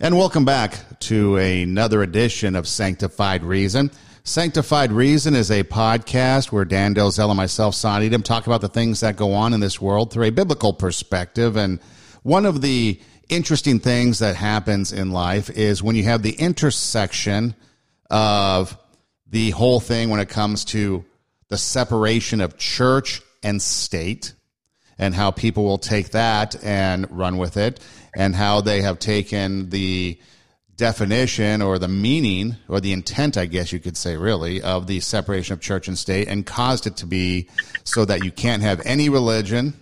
And welcome back to another edition of Sanctified Reason. Sanctified Reason is a podcast where Dan Delzell and myself, Son Edom, talk about the things that go on in this world through a biblical perspective. And one of the interesting things that happens in life is when you have the intersection of the whole thing when it comes to the separation of church and state and how people will take that and run with it and how they have taken the definition or the meaning or the intent, I guess you could say, really, of the separation of church and state and caused it to be so that you can't have any religion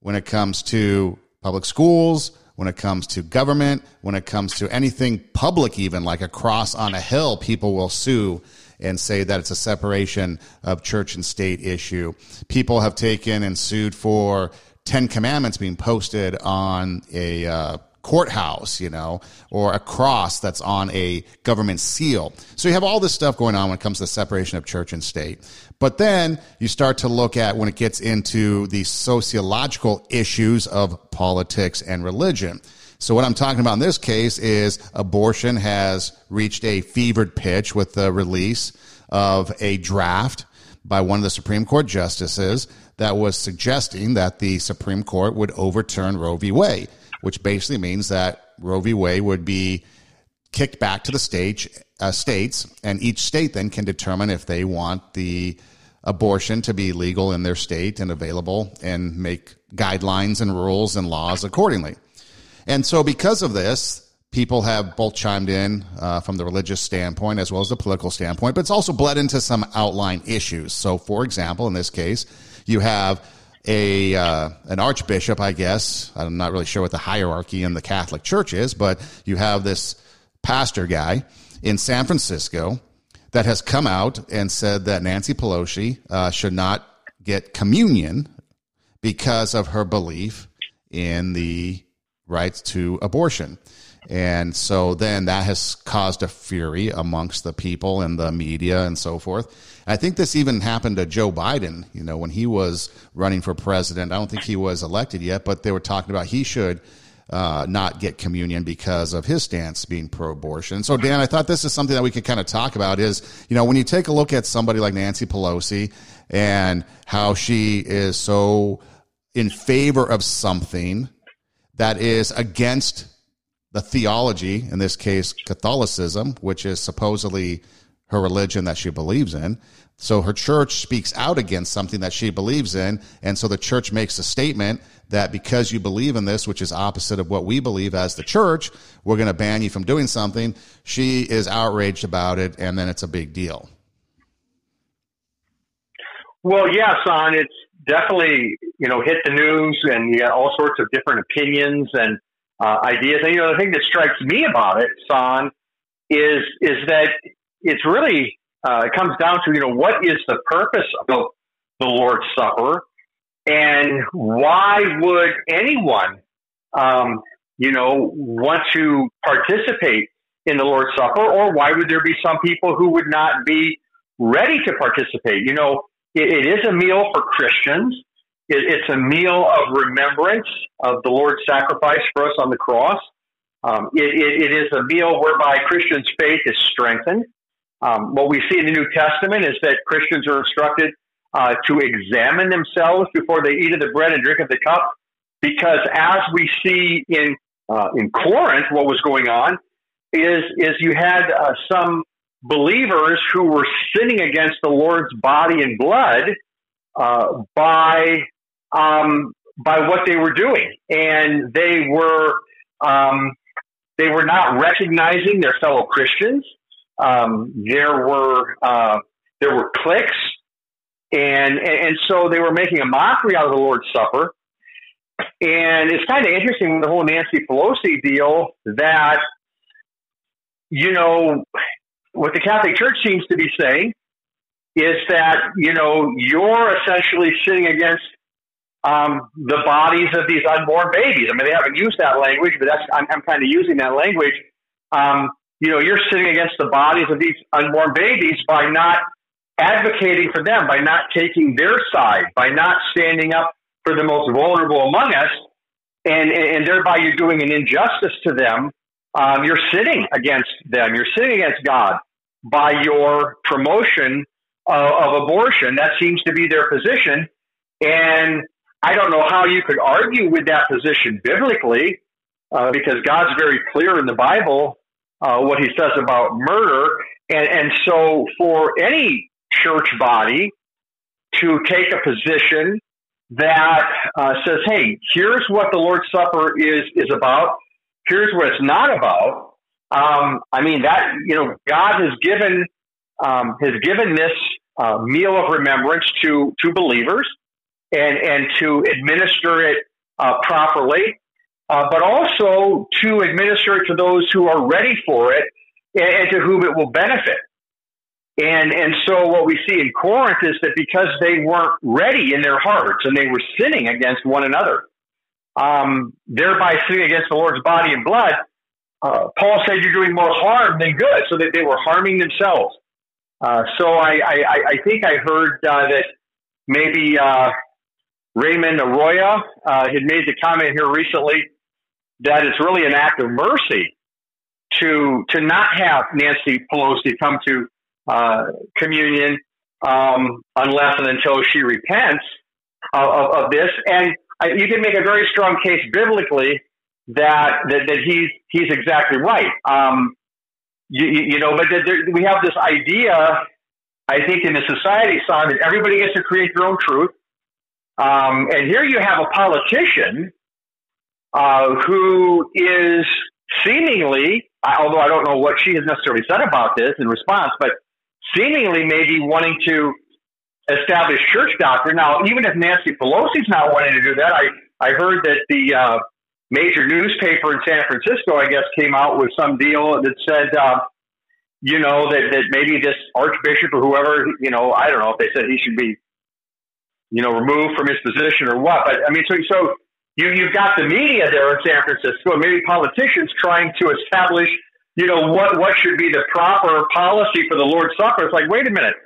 when it comes to public schools, when it comes to government, when it comes to anything public, even like a cross on a hill, people will sue and say that it's a separation of church and state issue. People have taken and sued for Ten Commandments being posted on a uh, courthouse, you know, or a cross that's on a government seal. So you have all this stuff going on when it comes to the separation of church and state. But then you start to look at when it gets into the sociological issues of politics and religion. So what I'm talking about in this case is abortion has reached a fevered pitch with the release of a draft by one of the Supreme Court justices that was suggesting that the Supreme Court would overturn Roe v. Wade, which basically means that Roe v. Wade would be kicked back to the stage, uh, states, and each state then can determine if they want the abortion to be legal in their state and available and make guidelines and rules and laws accordingly. And so, because of this, people have both chimed in uh, from the religious standpoint as well as the political standpoint, but it's also bled into some outline issues. So, for example, in this case, you have a uh, an archbishop, I guess. I'm not really sure what the hierarchy in the Catholic Church is, but you have this pastor guy in San Francisco that has come out and said that Nancy Pelosi uh, should not get communion because of her belief in the rights to abortion. And so then that has caused a fury amongst the people and the media and so forth. I think this even happened to Joe Biden, you know, when he was running for president. I don't think he was elected yet, but they were talking about he should uh, not get communion because of his stance being pro-abortion. So, Dan, I thought this is something that we could kind of talk about. Is you know when you take a look at somebody like Nancy Pelosi and how she is so in favor of something that is against the theology, in this case, Catholicism, which is supposedly her religion that she believes in. So her church speaks out against something that she believes in. And so the church makes a statement that because you believe in this, which is opposite of what we believe as the church, we're going to ban you from doing something. She is outraged about it, and then it's a big deal. Well, yeah, son, it's definitely you know hit the news, and you got all sorts of different opinions and uh, ideas. And you know, the thing that strikes me about it, son, is is that it's really uh, it comes down to you know what is the purpose of the Lord's Supper, and why would anyone um, you know want to participate in the Lord's Supper, or why would there be some people who would not be ready to participate? You know, it, it is a meal for Christians. It, it's a meal of remembrance of the Lord's sacrifice for us on the cross. Um, it, it, it is a meal whereby Christians' faith is strengthened. Um, what we see in the New Testament is that Christians are instructed uh, to examine themselves before they eat of the bread and drink of the cup, because as we see in uh, in Corinth, what was going on is is you had uh, some believers who were sinning against the Lord's body and blood uh, by um, by what they were doing, and they were um, they were not recognizing their fellow Christians. Um, there were uh, there were cliques, and, and and so they were making a mockery out of the Lord's Supper. And it's kind of interesting the whole Nancy Pelosi deal that you know what the Catholic Church seems to be saying is that you know you're essentially sitting against um, the bodies of these unborn babies. I mean, they haven't used that language, but that's I'm, I'm kind of using that language. Um, you know, you're sitting against the bodies of these unborn babies by not advocating for them, by not taking their side, by not standing up for the most vulnerable among us, and and, thereby you're doing an injustice to them um, you're sitting against them. You're sitting against God by your promotion of, of abortion. That seems to be their position. And I don't know how you could argue with that position biblically, uh, because God's very clear in the Bible uh, what He says about murder, and and so for any church body to take a position that uh, says, "Hey, here's what the Lord's Supper is is about. Here's what it's not about." Um, I mean that you know God has given um, has given this uh, meal of remembrance to to believers and and to administer it uh, properly, uh, but also to administer it to those who are ready for it and, and to whom it will benefit. And and so what we see in Corinth is that because they weren't ready in their hearts and they were sinning against one another, um, thereby sinning against the Lord's body and blood, uh, Paul said you're doing more harm than good, so that they were harming themselves. Uh, so I, I, I think I heard uh, that maybe uh, Raymond Arroyo uh, had made the comment here recently that it's really an act of mercy to to not have Nancy Pelosi come to uh, communion um, unless and until she repents of, of, of this. And I, you can make a very strong case biblically that that, that he's he's exactly right. Um, you, you, know, but there, we have this idea, I think, in the society, that everybody gets to create their own truth. Um, and here you have a politician uh, who is seemingly, although I don't know what she has necessarily said about this in response, but seemingly maybe wanting to establish church doctrine. Now, even if Nancy Pelosi's not wanting to do that, I, I heard that the uh, major newspaper in San Francisco, I guess, came out with some deal that said, uh, you know, that, that maybe this archbishop or whoever, you know, I don't know if they said he should be, you know, removed from his position or what. But I mean, so, so you, you've got the media there in San Francisco and maybe politicians trying to establish you know, what, what should be the proper policy for the Lord's Supper. It's like, wait a minute.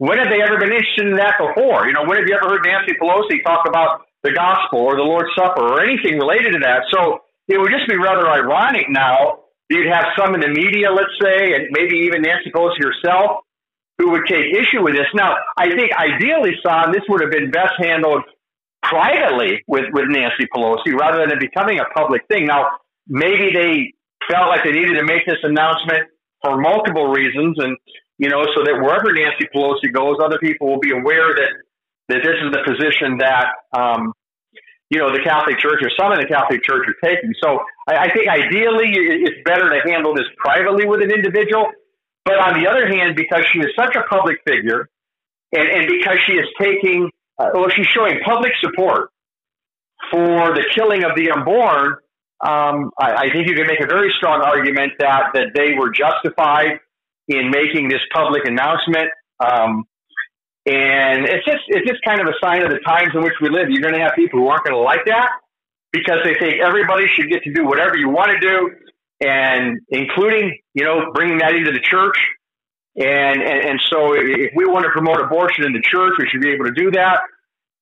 When have they ever been interested in that before? You know, when have you ever heard Nancy Pelosi talk about the gospel or the Lord's Supper or anything related to that? So it would just be rather ironic now. You'd have some in the media, let's say, and maybe even Nancy Pelosi herself, who would take issue with this. Now, I think ideally, Son, this would have been best handled privately with, with Nancy Pelosi rather than it becoming a public thing. Now, maybe they felt like they needed to make this announcement for multiple reasons, and you know, so that wherever Nancy Pelosi goes, other people will be aware that that this is the position that um, you know the Catholic Church or some in the Catholic Church are taking. So I, I think ideally it's better to handle this privately with an individual. But on the other hand, because she is such a public figure, and, and because she is taking, uh, well, she's showing public support for the killing of the unborn, um, I, I, think you can make a very strong argument that that they were justified in making this public announcement. Um, and it's just it's just kind of a sign of the times in which we live. You're going to have people who aren't going to like that because they think everybody should get to do whatever you want to do, and including you know bringing that into the church. And, and and so if we want to promote abortion in the church, we should be able to do that.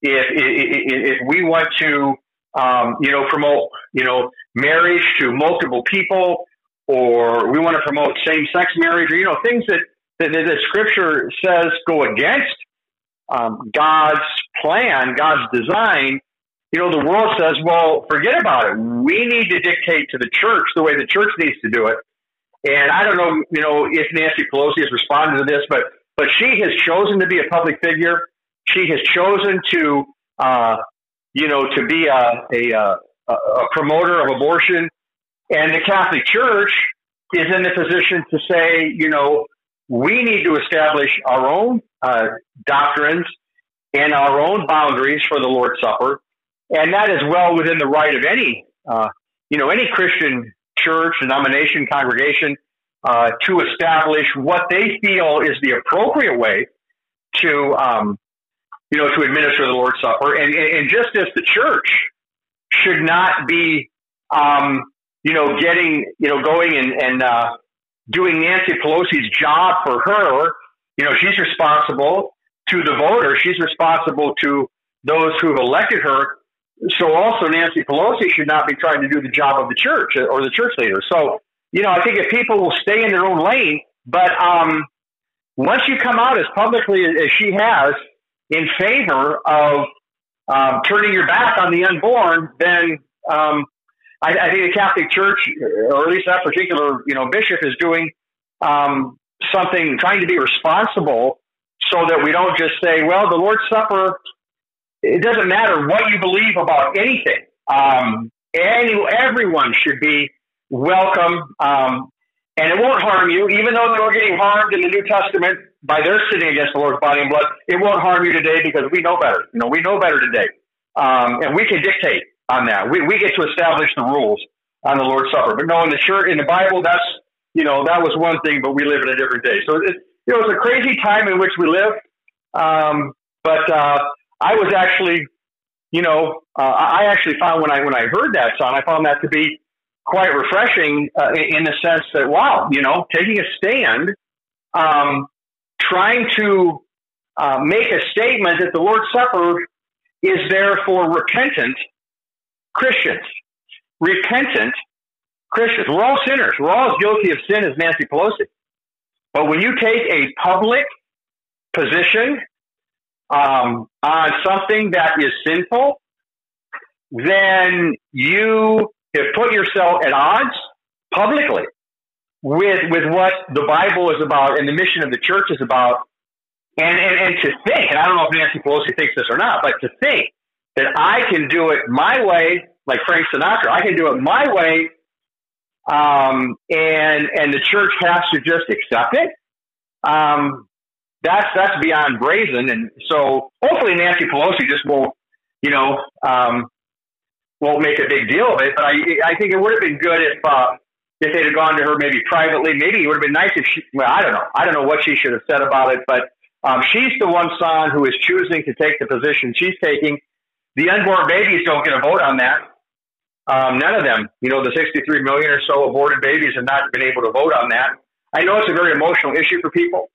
If if, if we want to um, you know promote you know marriage to multiple people, or we want to promote same sex marriage, or, you know, things that, that, that scripture says go against um, God's plan, God's design, you know, the world says, well, forget about it. We need to dictate to the church the way the church needs to do it. And I don't know, you know, if Nancy Pelosi has responded to this, but but she has chosen to be a public figure. She has chosen to, uh, you know, to be a, a, a, promoter of abortion, and the Catholic Church is in the position to say, you know, we need to establish our own uh, doctrines and our own boundaries for the Lord's Supper, and that is well within the right of any, uh, you know, any Christian church, denomination, congregation uh, to establish what they feel is the appropriate way to, um, you know, to administer the Lord's Supper, and, and just as the church should not be, um, you know, getting, you know, going and, and uh, doing Nancy Pelosi's job for her. You know, she's responsible to the voters. She's responsible to those who have elected her. So also Nancy Pelosi should not be trying to do the job of the church or the church leader. So you know, I think if people will stay in their own lane, but um, once you come out as publicly as she has in favor of um, turning your back on the unborn, then um, I, I, think the Catholic Church, or at least that particular you know bishop, is doing um, something, trying to be responsible, so that we don't just say, "Well, the Lord's Supper." It doesn't matter what you believe about anything. Um, any, everyone should be welcome. Um, and it won't harm you, even though they were getting harmed in the New Testament by their sinning against the Lord's body and blood. It won't harm you today because we know better. You know, we know better today, um, and we can dictate on that. We we get to establish the rules on the Lord's Supper. But no, in the church, in the Bible, that's you know that was one thing, but we live in a different day. So it, it was a crazy time in which we live. Um, but uh, I was actually, you know, uh, I actually found when I when I heard that Son, I found that to be quite refreshing uh, in the sense that, wow, you know, taking a stand, um, trying to uh, make a statement that the Lord's Supper is there for repentant Christians. Repentant Christians. We're all sinners. We're all as guilty of sin as Nancy Pelosi. But when you take a public position um, on something that is sinful, then you have put yourself at odds publicly with with what the Bible is about and the mission of the church is about. And, and, and to think, and I don't know if Nancy Pelosi thinks this or not, but to think that I can do it my way, like Frank Sinatra, I can do it my way, um, and and the church has to just accept it. Um, that's that's beyond brazen, and so hopefully Nancy Pelosi just won't, you know, um, won't make a big deal of it. But I, I think it would have been good if uh, if they'd have gone to her maybe privately. Maybe it would have been nice if she. Well, I don't know. I don't know what she should have said about it, but um, she's the one son who is choosing to take the position she's taking. The unborn babies don't get a vote on that. Um, none of them. You know, the 63 million or so aborted babies have not been able to vote on that. I know it's a very emotional issue for people.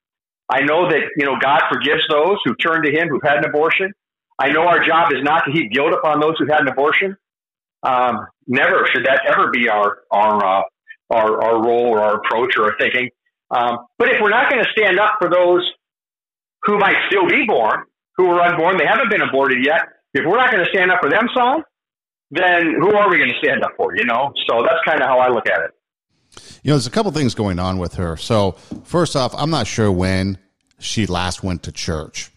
I know that you know God forgives those who turn to Him who've had an abortion. I know our job is not to heap guilt upon those who've had an abortion. Um, never should that ever be our our uh, our, our role or our approach or our thinking. Um, but if we're not going to stand up for those who might still be born, who are unborn, they haven't been aborted yet. If we're not going to stand up for them, son, then who are we going to stand up for? You know, so that's kind of how I look at it. You know, there's a couple things going on with her. So first off, I'm not sure when she last went to church,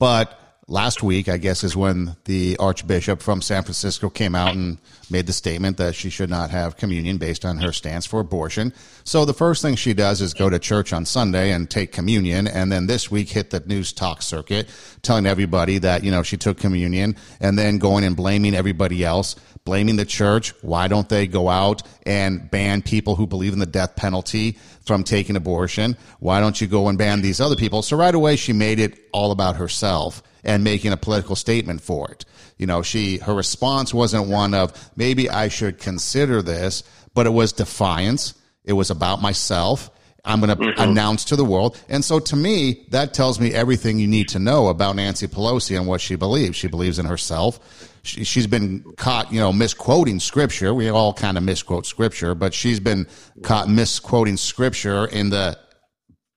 but last week, I guess, is when the Archbishop from San Francisco came out and made the statement that she should not have communion based on her stance for abortion. So the first thing she does is go to church on Sunday and take communion. And then this week hit the news talk circuit, telling everybody that, you know, she took communion and then going and blaming everybody else, blaming the church. Why don't they go out and ban people who believe in the death penalty from taking abortion? Why don't you go and ban these other people? So right away, she made it all about herself and making a political statement for it. You know, she, her response wasn't one of maybe I should consider this, but it was defiance. It was about myself. I'm going to mm-hmm. announce to the world. And so to me, that tells me everything you need to know about Nancy Pelosi and what she believes. She believes in herself. She, has been caught, you know, misquoting scripture. We all kind of misquote scripture, but she's been caught misquoting scripture in the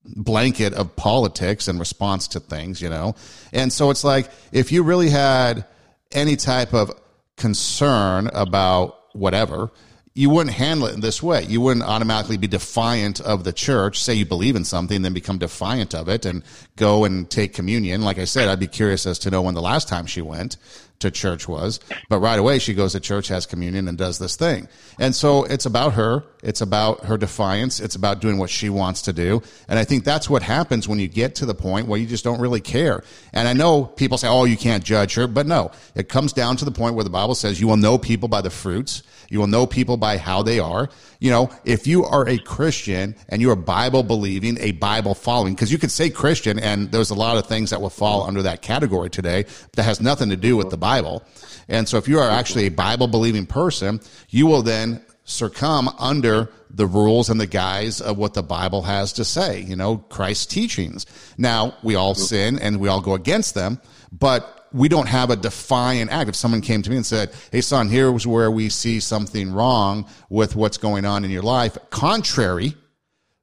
blanket of politics and response to things, you know? And so it's like, if you really had any type of concern about whatever, you wouldn't handle it in this way. You wouldn't automatically be defiant of the church, say you believe in something, then become defiant of it and go and take communion. Like I said, I'd be curious as to know when the last time she went to church was. But right away, she goes to church, has communion, and does this thing. And so it's about her. It's about her defiance. It's about doing what she wants to do. And I think that's what happens when you get to the point where you just don't really care. And I know people say, oh, you can't judge her. But no, it comes down to the point where the Bible says you will know people by the fruits. You will know people by how they are. You know, if you are a Christian and you are Bible believing, a Bible following, because you could say Christian and there's a lot of things that will fall under that category today that has nothing to do with the Bible. And so if you are actually a Bible believing person, you will then succumb under the rules and the guise of what the Bible has to say, you know, Christ's teachings. Now, we all sin and we all go against them, but we don't have a defiant act. If someone came to me and said, Hey, son, here's where we see something wrong with what's going on in your life, contrary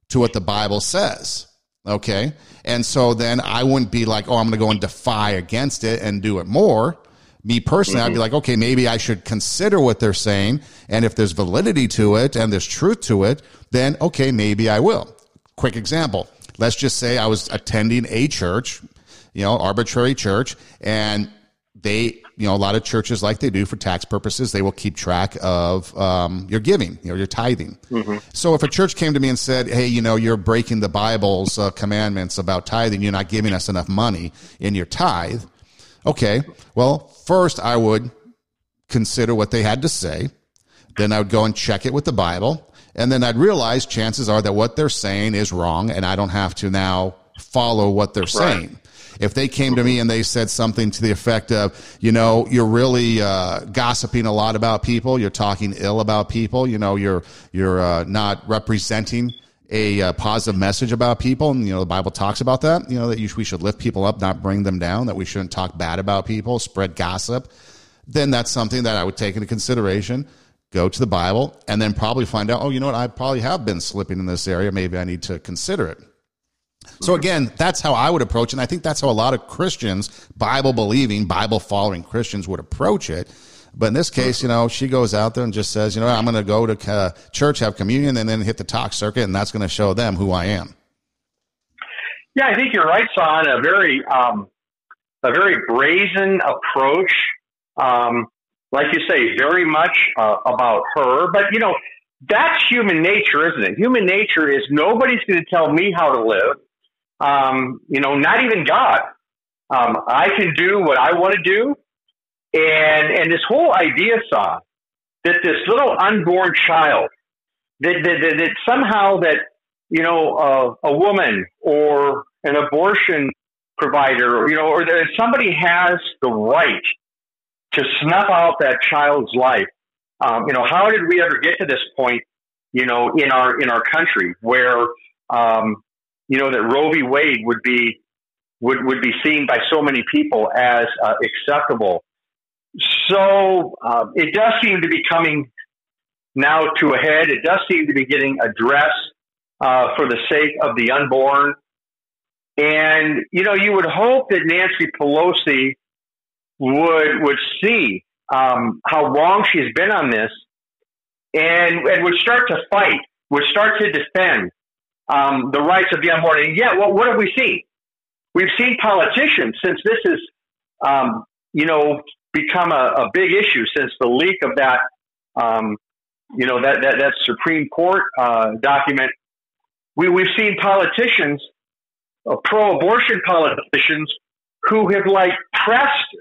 to what the Bible says. Okay. And so then I wouldn't be like, oh, I'm going to go and defy against it and do it more. Me personally, mm-hmm. I'd be mm-hmm. like, okay, maybe I should consider what they're saying. And if there's validity to it and there's truth to it, then okay, maybe I will. Quick example. Let's just say I was attending a church, you know, arbitrary church, and they you know, a lot of churches, like they do for tax purposes, they will keep track of um, your giving, you know, your tithing. Mm-hmm. So if a church came to me and said, "Hey, you know, you're breaking the Bible's uh, commandments about tithing. You're not giving us enough money in your tithe," okay. Well, first I would consider what they had to say. Then I would go and check it with the Bible, and then I'd realize chances are that what they're saying is wrong, and I don't have to now follow what they're right. saying if they came to me and they said something to the effect of, you know, you're really uh, gossiping a lot about people, you're talking ill about people, you know, you're you're uh, not representing a uh, positive message about people, and you know the Bible talks about that. You know that you, we should lift people up, not bring them down. That we shouldn't talk bad about people, spread gossip. Then that's something that I would take into consideration. Go to the Bible, and then probably find out. Oh, you know what? I probably have been slipping in this area. Maybe I need to consider it. So again, that's how I would approach it. And I think that's how a lot of Christians, Bible believing, Bible following Christians would approach it. But in this case, you know, she goes out there and just says, you know, I'm going to go to uh, church, have communion, and then hit the talk circuit, and that's going to show them who I am. Yeah, I think you're right, Son. A very, um, a very brazen approach. Um, like you say, very much uh, about her. But you know, that's human nature, isn't it? Human nature is nobody's going to tell me how to live um, you know, not even God. Um, I can do what I want to do. And, and this whole idea, saw that this little unborn child, that, that, that, that somehow that, you know, uh, a woman or an abortion provider, or, you know, or that somebody has the right to snuff out that child's life. Um, you know, how did we ever get to this point, you know, in our, in our country where, um, you know, that Roe v. Wade would be would would be seen by so many people as uh, acceptable. So uh, it does seem to be coming now to a head. It does seem to be getting addressed uh, for the sake of the unborn. And you know, you would hope that Nancy Pelosi would would see um, how wrong she's been on this, and and would start to fight, would start to defend, um, the rights of the unborn. And yet, what, what have we seen? We've seen politicians since this has, um, you know, become a, a, big issue since the leak of that, um, you know, that, that, that Supreme Court uh, document. We, we've seen politicians, uh, pro-abortion politicians, who have like pressed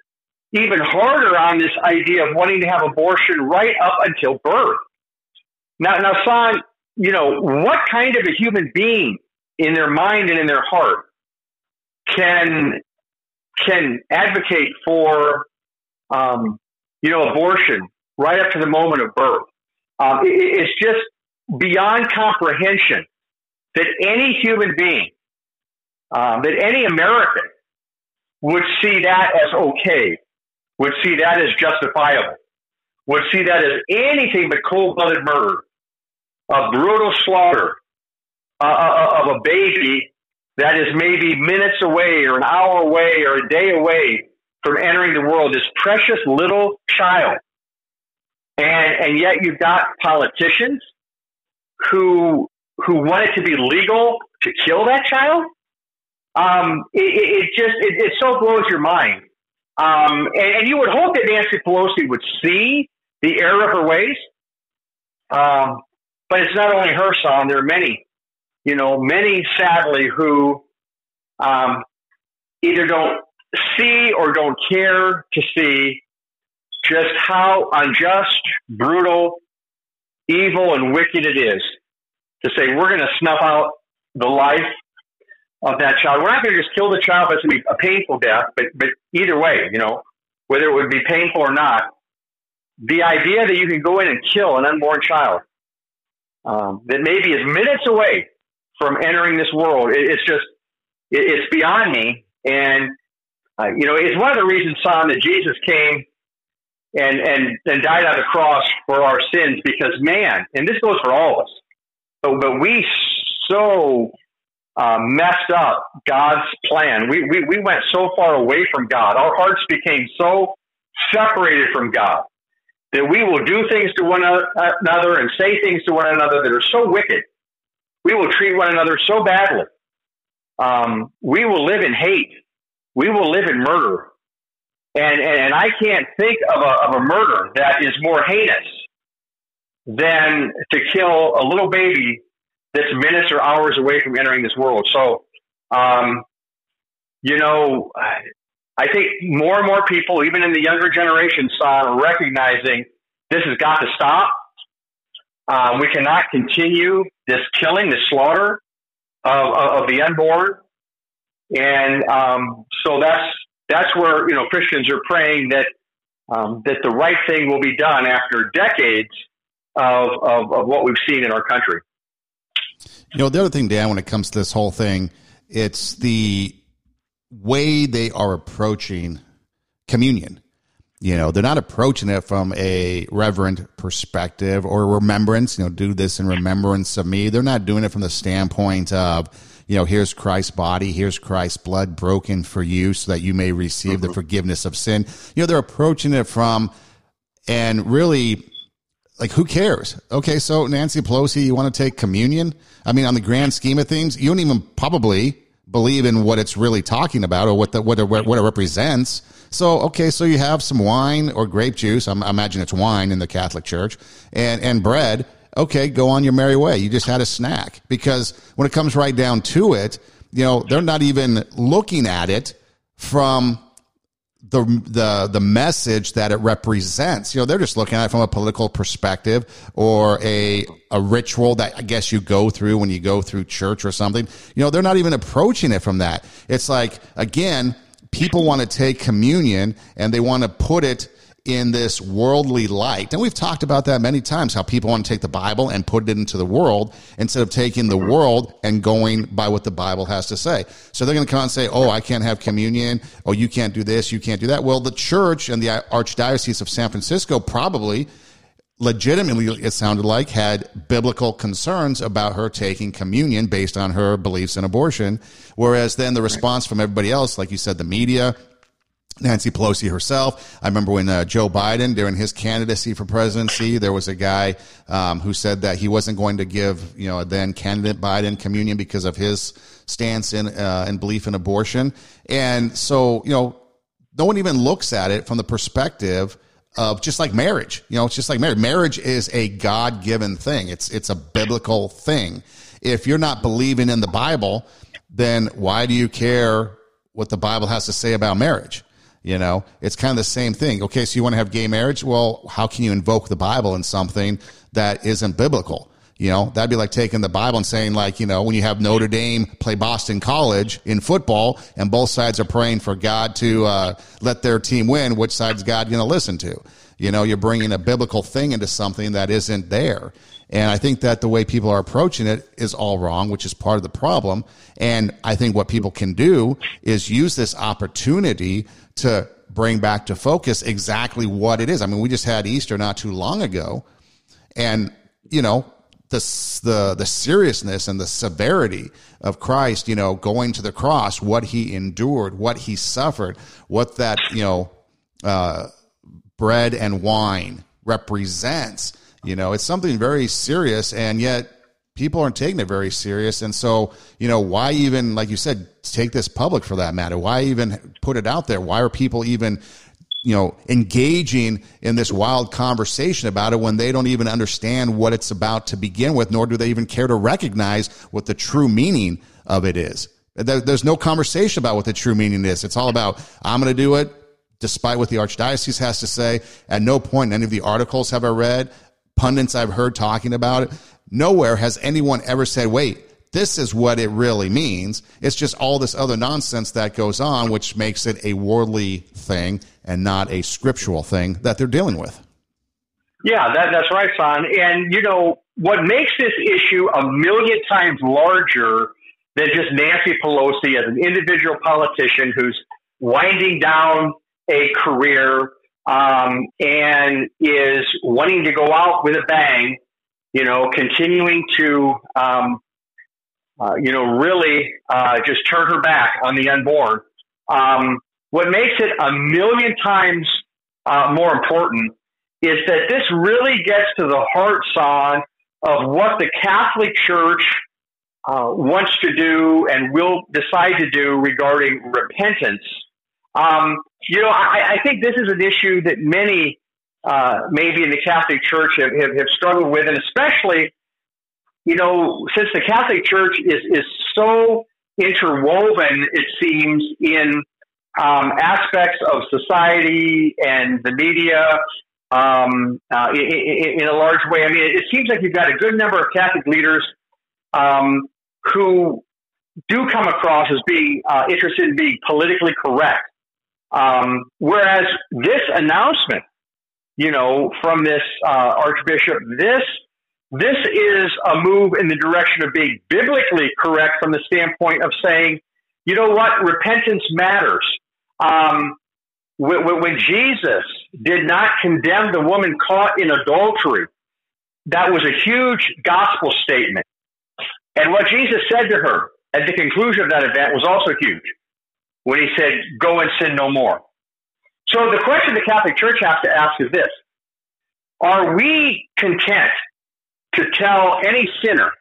even harder on this idea of wanting to have abortion right up until birth. Now, now, Son, you know, what kind of a human being in their mind and in their heart can can advocate for um, you know abortion right up to the moment of birth? Um, it, it's just beyond comprehension that any human being, um, that any American would see that as okay, would see that as justifiable, would see that as anything but cold blooded murder a brutal slaughter uh, uh, uh, of a baby that is maybe minutes away or an hour away or a day away from entering the world, this precious little child. And, and yet you've got politicians who, who want it to be legal to kill that child. Um, it, it, just, it, it so blows your mind. Um, and, and, you would hope that Nancy Pelosi would see the error of her ways. Um, but it's not only her son. There are many, you know, many sadly who um, either don't see or don't care to see just how unjust, brutal, evil, and wicked it is to say we're going to snuff out the life of that child. We're not going to just kill the child, it's going to be a painful death. But but either way, you know, whether it would be painful or not, the idea that you can go in and kill an unborn child um, that maybe is minutes away from entering this world. It, it's just, it, it's beyond me. And uh, you know, it's one of the reasons, son, that Jesus came and and and died on the cross for our sins. Because man, and this goes for all of us, but, but we so uh, messed up God's plan. We, we we went so far away from God. Our hearts became so separated from God that we will do things to one another and say things to one another that are so wicked. We will treat one another so badly. Um, we will live in hate. We will live in murder. And, and I can't think of a, of a murder that is more heinous than to kill a little baby that's minutes or hours away from entering this world. So, um, you know, I think more and more people, even in the younger generation, are recognizing this has got to stop. Um, we cannot continue this killing, this slaughter of, of the unborn. And um, so that's that's where you know Christians are praying that um, that the right thing will be done after decades of, of, of what we've seen in our country. You know, the other thing, Dan, when it comes to this whole thing, it's the way they are approaching communion. You know, they're not approaching it from a reverent perspective or remembrance, you know, do this in remembrance of me. They're not doing it from the standpoint of, you know, here's Christ's body, here's Christ's blood broken for you so that you may receive the mm-hmm. forgiveness of sin. You know, they're approaching it from, and really, like, who cares? Okay, so Nancy Pelosi, you want to take communion? I mean, on the grand scheme of things, you don't even probably believe in what it's really talking about or what the, what it, what it represents. So, okay, so you have some wine or grape juice. I'm, I imagine it's wine in the Catholic Church and, and bread okay, go on your merry way. You just had a snack. Because when it comes right down to it, you know, they're not even looking at it from the the the message that it represents. You know, they're just looking at it from a political perspective or a a ritual that I guess you go through when you go through church or something. You know, they're not even approaching it from that. It's like again, people want to take communion and they want to put it in this worldly light. And we've talked about that many times how people want to take the Bible and put it into the world instead of taking the world and going by what the Bible has to say. So they're going to come and say, Oh, I can't have communion. Oh, you can't do this. You can't do that. Well, the church and the Archdiocese of San Francisco probably legitimately, it sounded like, had biblical concerns about her taking communion based on her beliefs in abortion. Whereas then the response from everybody else, like you said, the media, Nancy Pelosi herself. I remember when uh, Joe Biden, during his candidacy for presidency, there was a guy um, who said that he wasn't going to give, you know, then candidate Biden communion because of his stance in uh, and belief in abortion. And so, you know, no one even looks at it from the perspective of just like marriage. You know, it's just like marriage. Marriage is a God given thing. It's it's a biblical thing. If you're not believing in the Bible, then why do you care what the Bible has to say about marriage? You know, it's kind of the same thing. Okay, so you want to have gay marriage? Well, how can you invoke the Bible in something that isn't biblical? You know, that'd be like taking the Bible and saying, like, you know, when you have Notre Dame play Boston College in football and both sides are praying for God to uh, let their team win, which side's God going to listen to? You know, you're bringing a biblical thing into something that isn't there. And I think that the way people are approaching it is all wrong, which is part of the problem. And I think what people can do is use this opportunity to bring back to focus exactly what it is. I mean, we just had Easter not too long ago, and you know the the the seriousness and the severity of Christ, you know, going to the cross, what he endured, what he suffered, what that you know uh, bread and wine represents. You know, it's something very serious, and yet people aren't taking it very serious. And so, you know, why even, like you said, take this public for that matter? Why even put it out there? Why are people even, you know, engaging in this wild conversation about it when they don't even understand what it's about to begin with, nor do they even care to recognize what the true meaning of it is? There's no conversation about what the true meaning is. It's all about, I'm going to do it despite what the archdiocese has to say. At no point in any of the articles have I read, pundits I've heard talking about it, Nowhere has anyone ever said, wait, this is what it really means. It's just all this other nonsense that goes on, which makes it a worldly thing and not a scriptural thing that they're dealing with. Yeah, that, that's right, son. And, you know, what makes this issue a million times larger than just Nancy Pelosi as an individual politician who's winding down a career um, and is wanting to go out with a bang, you know, continuing to, um, uh, you know, really uh, just turn her back on the unborn. Um, what makes it a million times uh, more important is that this really gets to the heart, son, of what the Catholic Church uh, wants to do and will decide to do regarding repentance. Um, you know, I, I, think this is an issue that many, uh, maybe in the Catholic Church, have, have, have, struggled with, and especially, you know, since the Catholic Church is is so interwoven, it seems, in um, aspects of society and the media um, uh, in, in, a large way. I mean, it seems like you've got a good number of Catholic leaders um, who do come across as being uh, interested in being politically correct. Um, whereas this announcement, you know, from this uh, archbishop, this this is a move in the direction of being biblically correct from the standpoint of saying, you know what, repentance matters. Um, when, when Jesus did not condemn the woman caught in adultery, that was a huge gospel statement. And what Jesus said to her at the conclusion of that event was also huge when he said, Go and sin no more. So the question the Catholic Church has to ask is this Are we content to tell any sinner,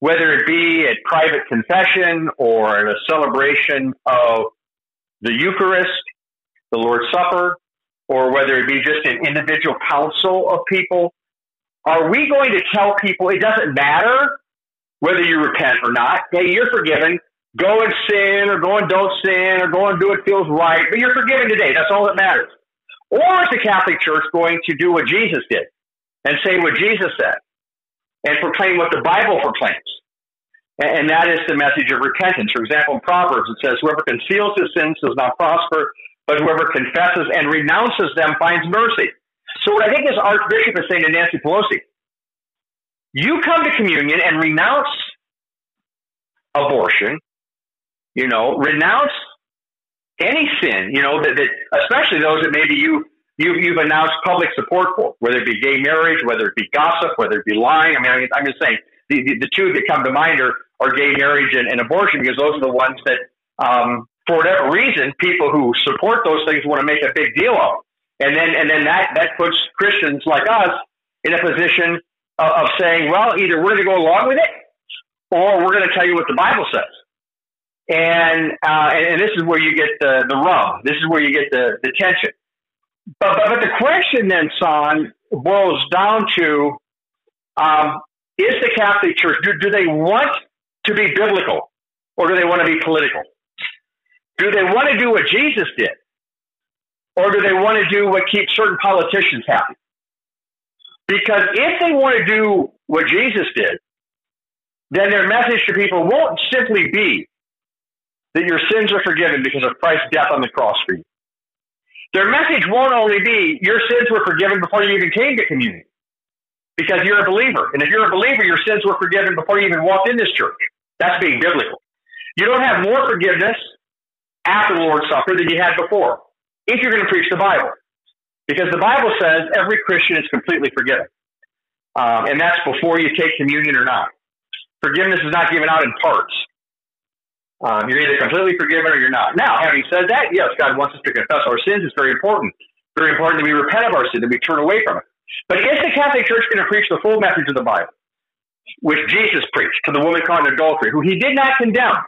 whether it be at private confession or at a celebration of the Eucharist, the Lord's Supper, or whether it be just an individual counsel of people, are we going to tell people it doesn't matter whether you repent or not? Hey, you're forgiven. Go and sin, or go and don't sin, or go and do what feels right, but you're forgiven today. That's all that matters. Or is the Catholic Church going to do what Jesus did and say what Jesus said and proclaim what the Bible proclaims? And that is the message of repentance. For example, in Proverbs, it says, Whoever conceals his sins does not prosper, but whoever confesses and renounces them finds mercy. So, what I think this Archbishop is saying to Nancy Pelosi, you come to communion and renounce abortion, you know, renounce any sin, you know, that, that especially those that maybe you you, you've announced public support for, whether it be gay marriage, whether it be gossip, whether it be lying. I mean, I mean, I'm just saying the, the, the two that come to mind are are gay marriage and, and abortion because those are the ones that, um, for whatever reason, people who support those things want to make a big deal of. And then, and then that, that puts Christians like us in a position of, of saying, well, either we're going to go along with it or we're going to tell you what the Bible says. And, uh, and, and this is where you get the, the rub. This is where you get the, the tension. But, but, but the question then, Son, boils down to um, is the Catholic Church, do, do they want to be biblical or do they want to be political? Do they want to do what Jesus did? Or do they want to do what keeps certain politicians happy? Because if they want to do what Jesus did, then their message to people won't simply be that your sins are forgiven because of Christ's death on the cross for you. Their message won't only be your sins were forgiven before you even came to communion because you're a believer. And if you're a believer, your sins were forgiven before you even walked in this church. That's being biblical. You don't have more forgiveness after the Lord's Supper than you had before if you're going to preach the Bible. Because the Bible says every Christian is completely forgiven. Um, and that's before you take communion or not. Forgiveness is not given out in parts. Um, you're either completely forgiven or you're not. Now, having said that, yes, God wants us to confess our sins. It's very important. Very important that we repent of our sin, that we turn away from it. But is the Catholic Church going to preach the full message of the Bible, which Jesus preached to the woman caught in adultery, who he did not condemn?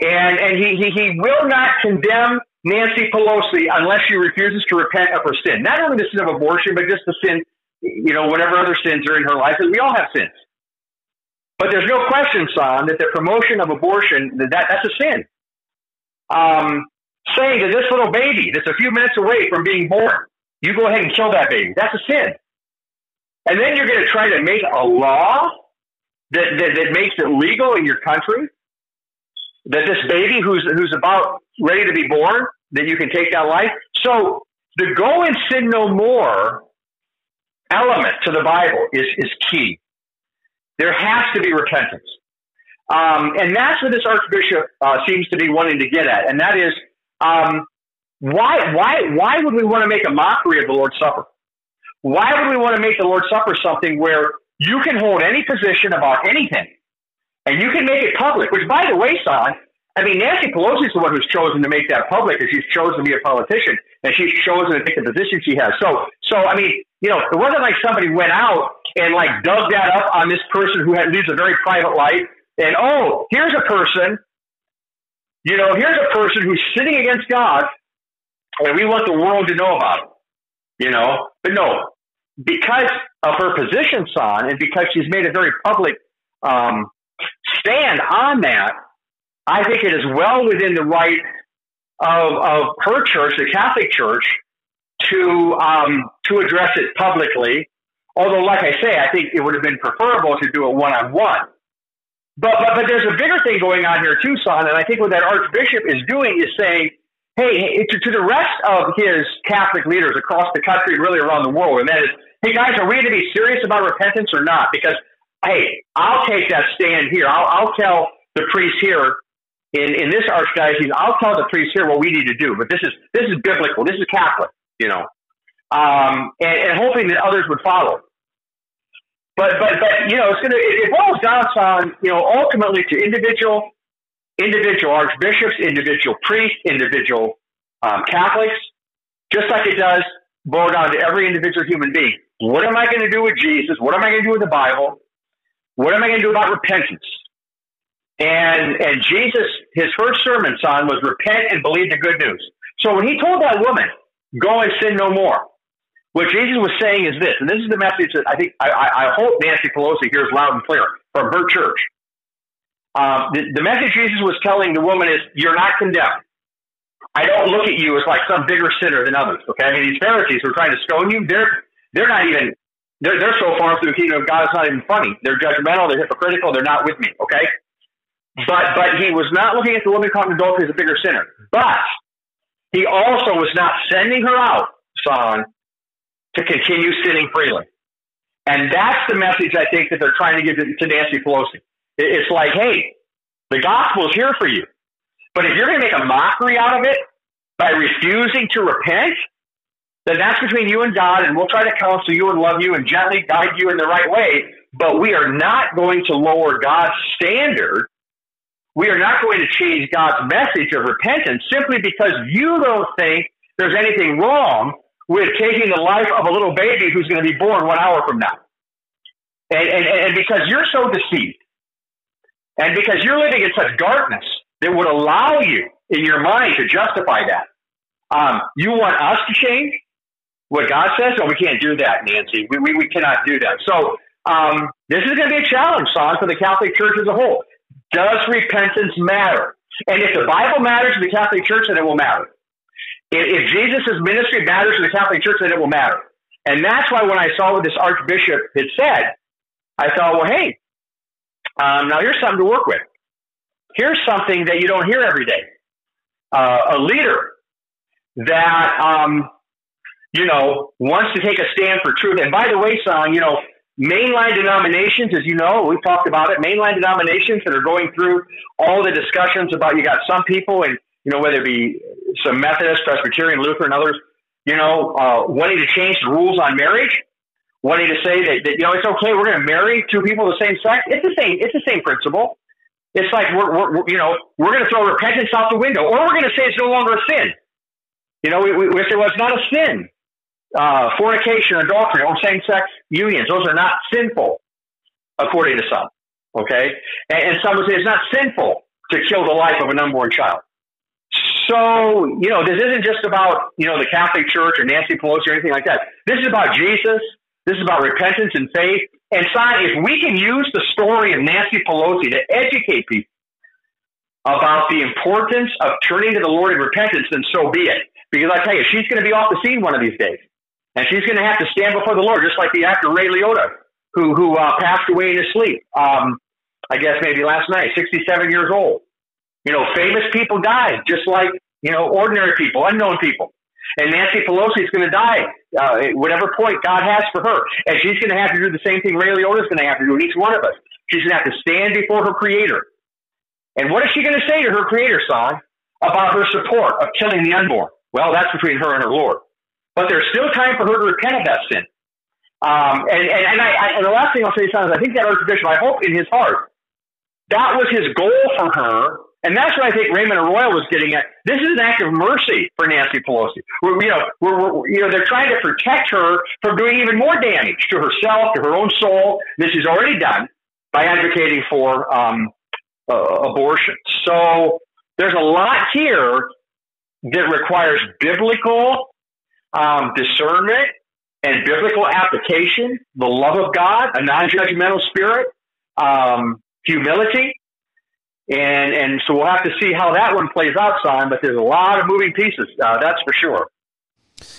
And, and he, he, he will not condemn Nancy Pelosi unless she refuses to repent of her sin. Not only the sin of abortion, but just the sin, you know, whatever other sins are in her life, because we all have sins. But there's no question, son, that the promotion of abortion, that, that's a sin. Um, saying to this little baby that's a few minutes away from being born, you go ahead and kill that baby. That's a sin. And then you're going to try to make a law that, that, that makes it legal in your country that this baby who's, who's about ready to be born, that you can take that life. So the go and sin no more element to the Bible is, is key. There has to be repentance. Um, and that's what this archbishop uh, seems to be wanting to get at, and that is um, why why why would we want to make a mockery of the Lord's Supper? Why would we want to make the Lord's Supper something where you can hold any position about anything, and you can make it public? Which, by the way, son, I mean Nancy Pelosi is the one who's chosen to make that public, and she's chosen to be a politician, and she's chosen to take the position she has. So, so I mean, you know, it wasn't like somebody went out and like dug that up on this person who had, leads a very private life and oh, here's a person, you know, here's a person who's sitting against God, and we want the world to know about it, you know. But no, because of her position, son, and because she's made a very public um, stand on that, I think it is well within the right of, of her church, the Catholic Church, to um, to address it publicly. Although, like I say, I think it would have been preferable to do it one on one. But, but, there's a bigger thing going on here too, son. And I think what that archbishop is doing is saying, hey, to, to the rest of his Catholic leaders across the country, really around the world, and that is, hey guys, are we going to be serious about repentance or not? Because, hey, I'll take that stand here. I'll, I'll tell the priests here in, in this archdiocese, I'll tell the priests here what we need to do. But this is this is biblical. This is Catholic, you know, um, and, and hoping that others would follow. But but but you know, it's gonna it, it boils down on you know ultimately to individual individual archbishops, individual priests, individual um, Catholics, just like it does boil down to every individual human being. What am I going to do with Jesus? What am I going to do with the Bible? What am I going to do about repentance? And and Jesus, his first sermon, son, was repent and believe the good news. So when he told that woman, "Go and sin no more," What Jesus was saying is this, and this is the message that I think I, I hope Nancy Pelosi hears loud and clear from her church. Um, the, the message Jesus was telling the woman is, "You're not condemned. I don't look at you as like some bigger sinner than others." Okay, I mean these Pharisees who are trying to stone you, they're they're not even they're they're so far through the kingdom of God, it's not even funny. They're judgmental, they're hypocritical, they're not with me. Okay, but but he was not looking at the woman caught in adultery as a bigger sinner, but he also was not sending her out, son, to continue sitting freely. And that's the message I think that they're trying to give to, Nancy Pelosi. It's like, hey, the gospel is here for you. But if you're going to make a mockery out of it by refusing to repent, then that's between you and God, and we'll try to counsel you and love you and gently guide you in the right way. But we are not going to lower God's standard. We are not going to change God's message of repentance simply because you don't think there's anything wrong with taking the life of a little baby who's going to be born one hour from now. And, and, and because you're so deceived, and because you're living in such darkness that would allow you in your mind to justify that, um, you want us to change what God says? No, we can't do that, Nancy. We, we, we cannot do that. So um, this is going to be a challenge, son, for the Catholic Church as a whole. Does repentance matter? And if the Bible matters to the Catholic Church, then it will matter. If Jesus' ministry matters to the Catholic Church, then it will matter. And that's why when I saw what this archbishop had said, I thought, well, hey, um, now here's something to work with. Here's something that you don't hear every day. Uh, a leader that, um, you know, wants to take a stand for truth. And by the way, son, you know, mainline denominations, as you know, we've talked about it, mainline denominations that are going through all the discussions about you got some people and you know, whether it be some Methodist, Presbyterian, Lutheran, others, you know, uh, wanting to change the rules on marriage, wanting to say that, that you know it's okay, we're going to marry two people of the same sex. It's the same. It's the same principle. It's like we're, we're, we're you know we're going to throw repentance out the window, or we're going to say it's no longer a sin. You know, we, we, we say well it's not a sin. Uh, fornication, adultery, or same-sex unions; those are not sinful, according to some. Okay, and, and some would say it's not sinful to kill the life of an unborn child. So, you know, this isn't just about, you know, the Catholic Church or Nancy Pelosi or anything like that. This is about Jesus. This is about repentance and faith. And Simon, if we can use the story of Nancy Pelosi to educate people about the importance of turning to the Lord in repentance, then so be it. Because I tell you, she's going to be off the scene one of these days. And she's going to have to stand before the Lord, just like the actor Ray Liotta, who, who uh, passed away in his sleep, um, I guess maybe last night, 67 years old. You know, famous people die, just like, you know, ordinary people, unknown people. And Nancy Pelosi is going to die uh, at whatever point God has for her. And she's going to have to do the same thing Ray Liotta is going to have to do, each one of us. She's going to have to stand before her Creator And what is she going to say to her creator, son, about her support of killing the unborn? Well, that's between her and her Lord. But there's still time for her to repent of that sin. Um, and, and, and, I, I, and the last thing I'll say, son, is I think that Archbishop, I hope in his heart, that was his goal for her. And that's what I think Raymond Arroyo was getting at. This is an act of mercy for Nancy Pelosi. We're, you know, we're, we're, you know, they're trying to protect her from doing even more damage to herself, to her own soul. This is already done by advocating for um, uh, abortion. So there's a lot here that requires biblical um, discernment and biblical application, the love of God, a non-judgmental spirit, um, humility, and and so we'll have to see how that one plays out, Simon. But there's a lot of moving pieces, uh, that's for sure.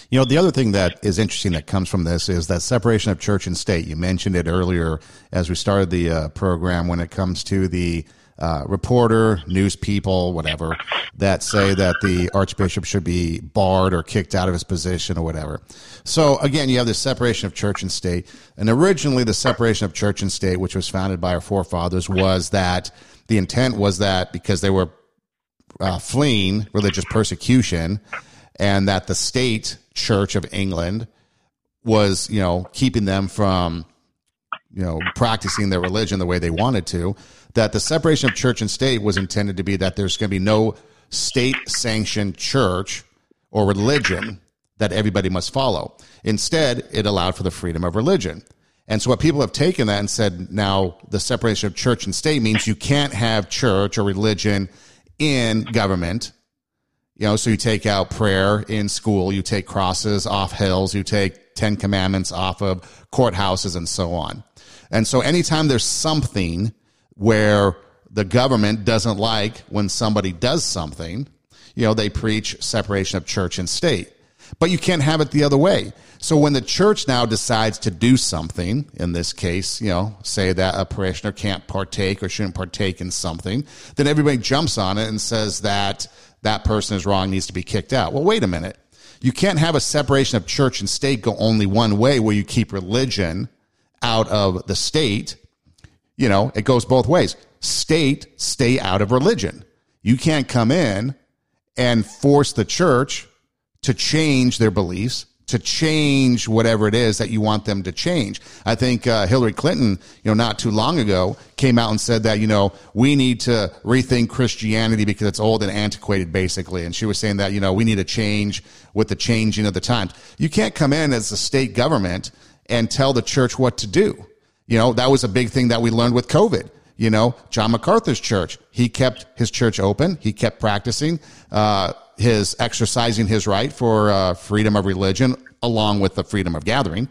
You know, the other thing that is interesting that comes from this is that separation of church and state. You mentioned it earlier as we started the uh, program when it comes to the uh, reporter, news people, whatever, that say that the archbishop should be barred or kicked out of his position or whatever. So again, you have this separation of church and state. And originally, the separation of church and state, which was founded by our forefathers, was that the intent was that because they were uh, fleeing religious persecution, and that the state church of England was, you know, keeping them from, you know, practicing their religion the way they wanted to that the separation of church and state was intended to be that there's going to be no state sanctioned church or religion that everybody must follow. Instead, it allowed for the freedom of religion. And so what people have taken that and said now the separation of church and state means you can't have church or religion in government. You know, so you take out prayer in school, you take crosses off hills, you take 10 commandments off of courthouses and so on. And so anytime there's something where the government doesn't like when somebody does something, you know, they preach separation of church and state. But you can't have it the other way. So when the church now decides to do something, in this case, you know, say that a parishioner can't partake or shouldn't partake in something, then everybody jumps on it and says that that person is wrong, needs to be kicked out. Well, wait a minute. You can't have a separation of church and state go only one way where you keep religion out of the state you know, it goes both ways. State, stay out of religion. You can't come in and force the church to change their beliefs, to change whatever it is that you want them to change. I think uh, Hillary Clinton, you know, not too long ago came out and said that, you know, we need to rethink Christianity because it's old and antiquated, basically. And she was saying that, you know, we need to change with the changing of the times. You can't come in as a state government and tell the church what to do. You know, that was a big thing that we learned with COVID. You know, John MacArthur's church, he kept his church open. He kept practicing, uh, his exercising his right for uh, freedom of religion along with the freedom of gathering.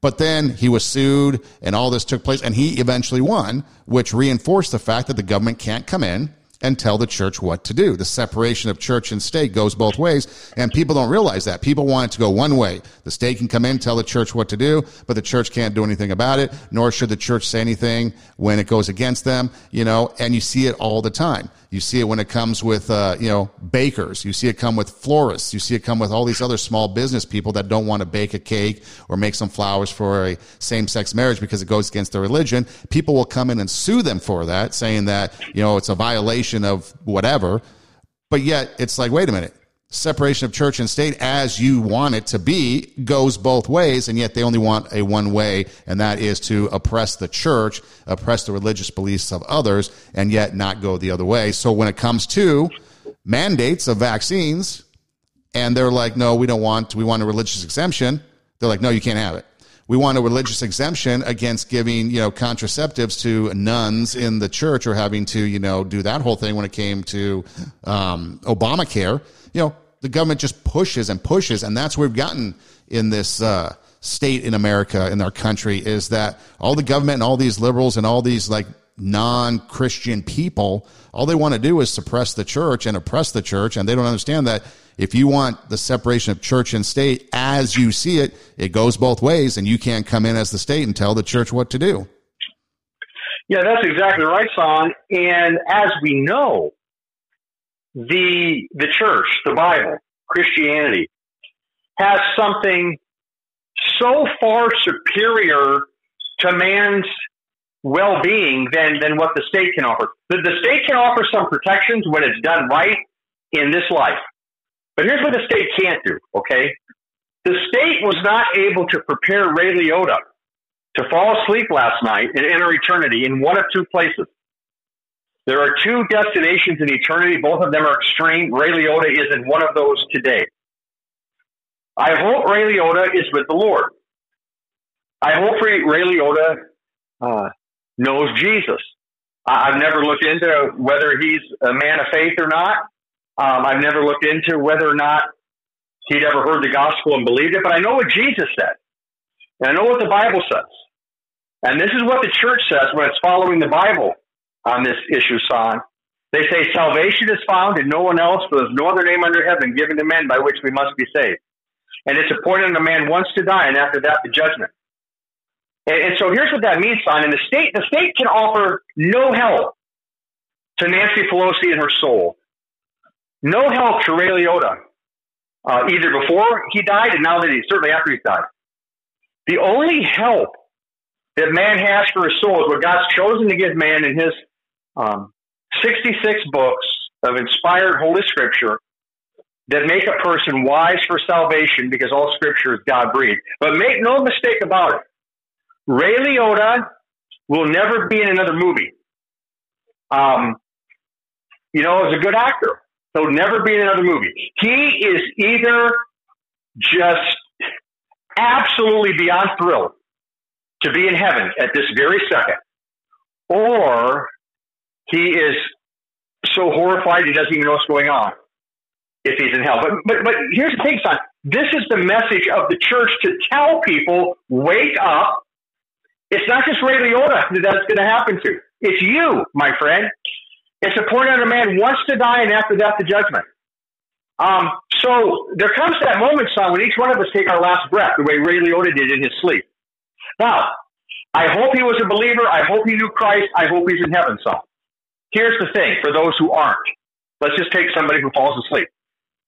But then he was sued and all this took place and he eventually won, which reinforced the fact that the government can't come in and tell the church what to do. The separation of church and state goes both ways, and people don't realize that. People want it to go one way. The state can come in, tell the church what to do, but the church can't do anything about it, nor should the church say anything when it goes against them, you know, and you see it all the time. You see it when it comes with, uh, you know, bakers. You see it come with florists. You see it come with all these other small business people that don't want to bake a cake or make some flowers for a same sex marriage because it goes against their religion. People will come in and sue them for that, saying that, you know, it's a violation of whatever. But yet it's like, wait a minute separation of church and state as you want it to be goes both ways, and yet they only want a one way, and that is to oppress the church, oppress the religious beliefs of others, and yet not go the other way. So when it comes to mandates of vaccines, and they're like, no, we don't want, we want a religious exemption, they're like, no, you can't have it. We want a religious exemption against giving, you know, contraceptives to nuns in the church or having to, you know, do that whole thing when it came to um, Obamacare. You know, the government just pushes and pushes, and that's where we've gotten in this uh, state in America, in our country, is that all the government and all these liberals and all these like non-Christian people, all they want to do is suppress the church and oppress the church, and they don't understand that if you want the separation of church and state as you see it, it goes both ways, and you can't come in as the state and tell the church what to do. Yeah, that's exactly right, Son. And as we know, the the church, the Bible, Christianity has something so far superior to man's well being than, than what the state can offer. The, the state can offer some protections when it's done right in this life. But here's what the state can't do, okay? The state was not able to prepare Ray Liotta to fall asleep last night and enter eternity in one of two places. There are two destinations in eternity. Both of them are extreme. Ray Liotta is in one of those today. I hope Ray Liotta is with the Lord. I hope Ray Liotta uh, knows Jesus. I've never looked into whether he's a man of faith or not. Um, I've never looked into whether or not he'd ever heard the gospel and believed it, but I know what Jesus said. And I know what the Bible says. And this is what the church says when it's following the Bible on this issue, son. They say salvation is found in no one else, for there's no other name under heaven given to men by which we must be saved. And it's appointed a man once to die, and after that, the judgment. And, and so here's what that means, son. And the state, the state can offer no help to Nancy Pelosi and her soul. No help to Ray Liotta, uh, either before he died and now that he, certainly after he's died. The only help that man has for his soul is what God's chosen to give man in his um, 66 books of inspired Holy Scripture that make a person wise for salvation because all Scripture is God breathed. But make no mistake about it. Ray Liotta will never be in another movie. Um, you know, as a good actor, he'll never be in another movie. He is either just absolutely beyond thrilled to be in heaven at this very second, or he is so horrified he doesn't even know what's going on if he's in hell. But but but here's the thing, son. This is the message of the church to tell people: wake up. It's not just Ray Liotta that that's going to happen to. It's you, my friend. It's a point appointed a man wants to die, and after that, the judgment. Um, so there comes that moment, son, when each one of us take our last breath, the way Ray Liotta did in his sleep. Now, I hope he was a believer. I hope he knew Christ. I hope he's in heaven, son. Here's the thing for those who aren't. Let's just take somebody who falls asleep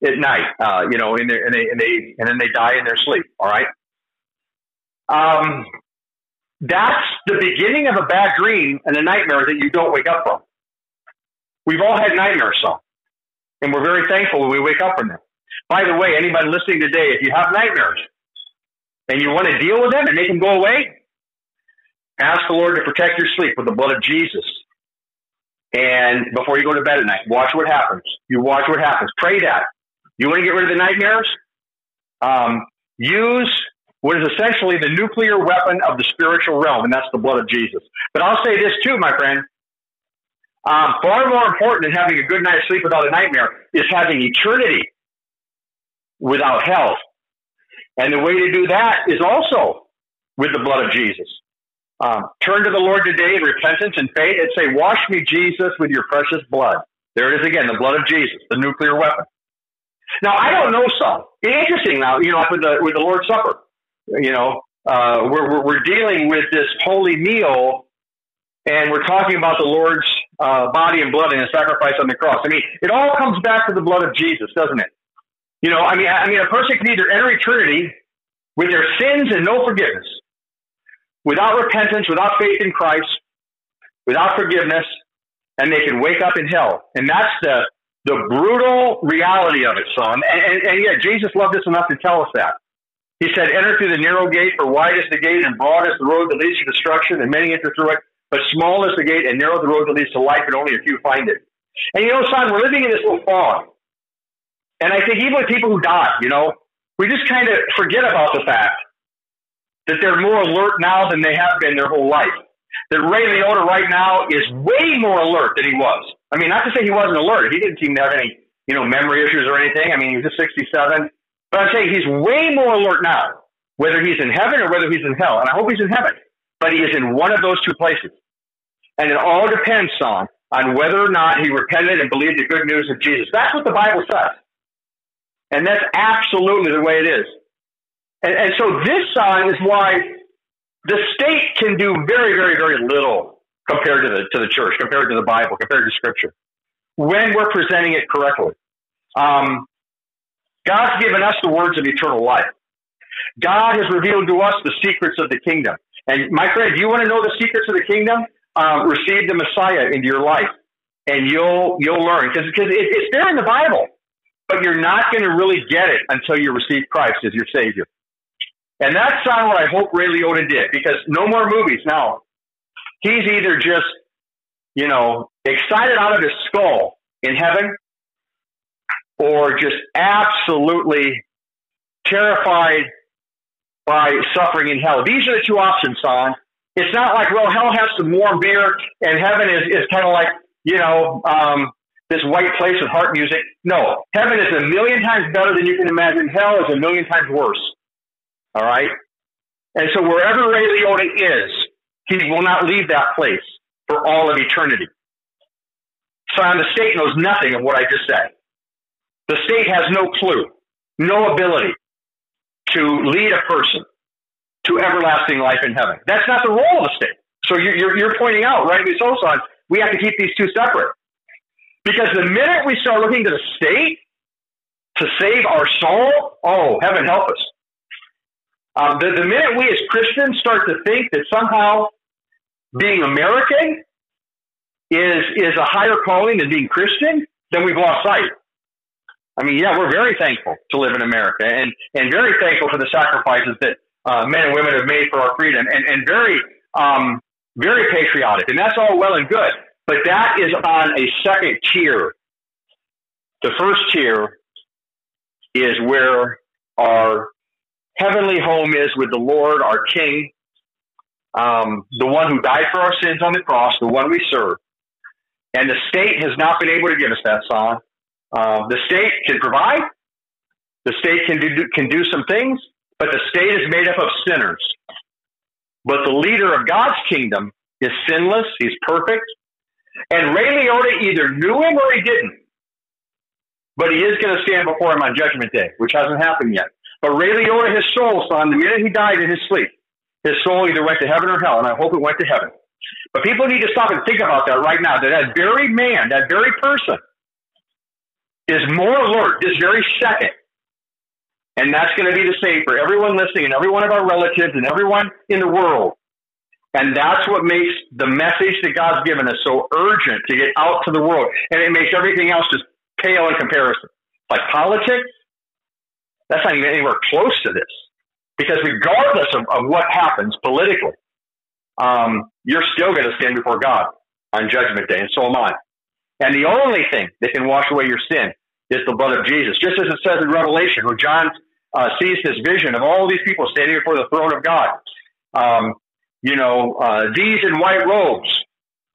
at night, uh, you know, and, and, they, and, they, and then they die in their sleep, all right? Um, that's the beginning of a bad dream and a nightmare that you don't wake up from. We've all had nightmares, son, and we're very thankful when we wake up from them. By the way, anybody listening today, if you have nightmares and you want to deal with them and make them go away, ask the Lord to protect your sleep with the blood of Jesus. And before you go to bed at night, watch what happens. You watch what happens. Pray that. You want to get rid of the nightmares? Um, use what is essentially the nuclear weapon of the spiritual realm, and that's the blood of Jesus. But I'll say this too, my friend. Um, far more important than having a good night's sleep without a nightmare is having eternity without hell. And the way to do that is also with the blood of Jesus. Um, turn to the Lord today in repentance and faith and say, Wash me, Jesus, with your precious blood. There it is again, the blood of Jesus, the nuclear weapon. Now, I don't know some. Interesting now, you know, with the, with the Lord's Supper, you know, uh, we're, we're, we're dealing with this holy meal and we're talking about the Lord's uh, body and blood and his sacrifice on the cross. I mean, it all comes back to the blood of Jesus, doesn't it? You know, I mean, I mean, a person can either enter eternity with their sins and no forgiveness, without repentance, without faith in Christ, without forgiveness, and they can wake up in hell. And that's the the brutal reality of it, son. And, and, and yet, Jesus loved us enough to tell us that. He said, "Enter through the narrow gate, for wide is the gate, and broad is the road that leads to destruction, and many enter through it. But small is the gate, and narrow the road that leads to life, and only a few find it." And you know, son, we're living in this little fog. And I think even with people who die, you know, we just kind of forget about the fact that they're more alert now than they have been their whole life. That Ray Liotta right now is way more alert than he was. I mean, not to say he wasn't alert. He didn't seem to have any, you know, memory issues or anything. I mean, he was just 67. But I'm saying he's way more alert now, whether he's in heaven or whether he's in hell. And I hope he's in heaven. But he is in one of those two places. And it all depends on, on whether or not he repented and believed the good news of Jesus. That's what the Bible says. And that's absolutely the way it is. And, and so this sign is why the state can do very, very, very little compared to the, to the church, compared to the Bible, compared to Scripture, when we're presenting it correctly. Um, God's given us the words of eternal life. God has revealed to us the secrets of the kingdom. And my friend, you want to know the secrets of the kingdom? Um, receive the Messiah into your life, and you'll you'll learn because because it, it's there in the Bible, but you're not going to really get it until you receive Christ as your Savior. And that's not what I hope Ray Liotta did because no more movies now. He's either just, you know, excited out of his skull in heaven or just absolutely terrified by suffering in hell. These are the two options, son. It's not like, well, hell has some warm beer and heaven is, is kind of like, you know, um, this white place with heart music. No, heaven is a million times better than you can imagine. Hell is a million times worse. All right? And so wherever Ray Liotta is, he will not leave that place for all of eternity. So the state knows nothing of what I just said. The state has no clue, no ability to lead a person to everlasting life in heaven. That's not the role of the state. So you're, you're, you're pointing out, right, so on, we have to keep these two separate. Because the minute we start looking to the state to save our soul, oh, heaven help us. Um, the, the minute we as Christians start to think that somehow being American is is a higher calling than being Christian, then we've lost sight. I mean, yeah, we're very thankful to live in America, and and very thankful for the sacrifices that uh, men and women have made for our freedom, and and very um, very patriotic, and that's all well and good. But that is on a second tier. The first tier is where our heavenly home is with the Lord, our King, um, the one who died for our sins on the cross, the one we serve. And the state has not been able to give us that song. Uh, the state can provide, the state can do, can do some things, but the state is made up of sinners. But the leader of God's kingdom is sinless, he's perfect. And Ray Liotta either knew him or he didn't. But he is going to stand before him on Judgment Day, which hasn't happened yet. But Ray Liotta, his soul, son, the minute he died in his sleep, his soul either went to heaven or hell, and I hope it went to heaven. But people need to stop and think about that right now. That that very man, that very person, is more alert this very second, and that's going to be the same for everyone listening, and every one of our relatives, and everyone in the world. And that's what makes the message that God's given us so urgent to get out to the world, and it makes everything else just pale in comparison. Like politics, that's not even anywhere close to this. Because regardless of, of what happens politically, um, you're still going to stand before God on Judgment Day, and so am I. And the only thing that can wash away your sin is the blood of Jesus. Just as it says in Revelation, where John uh, sees this vision of all these people standing before the throne of God. Um, you know, uh, these in white robes,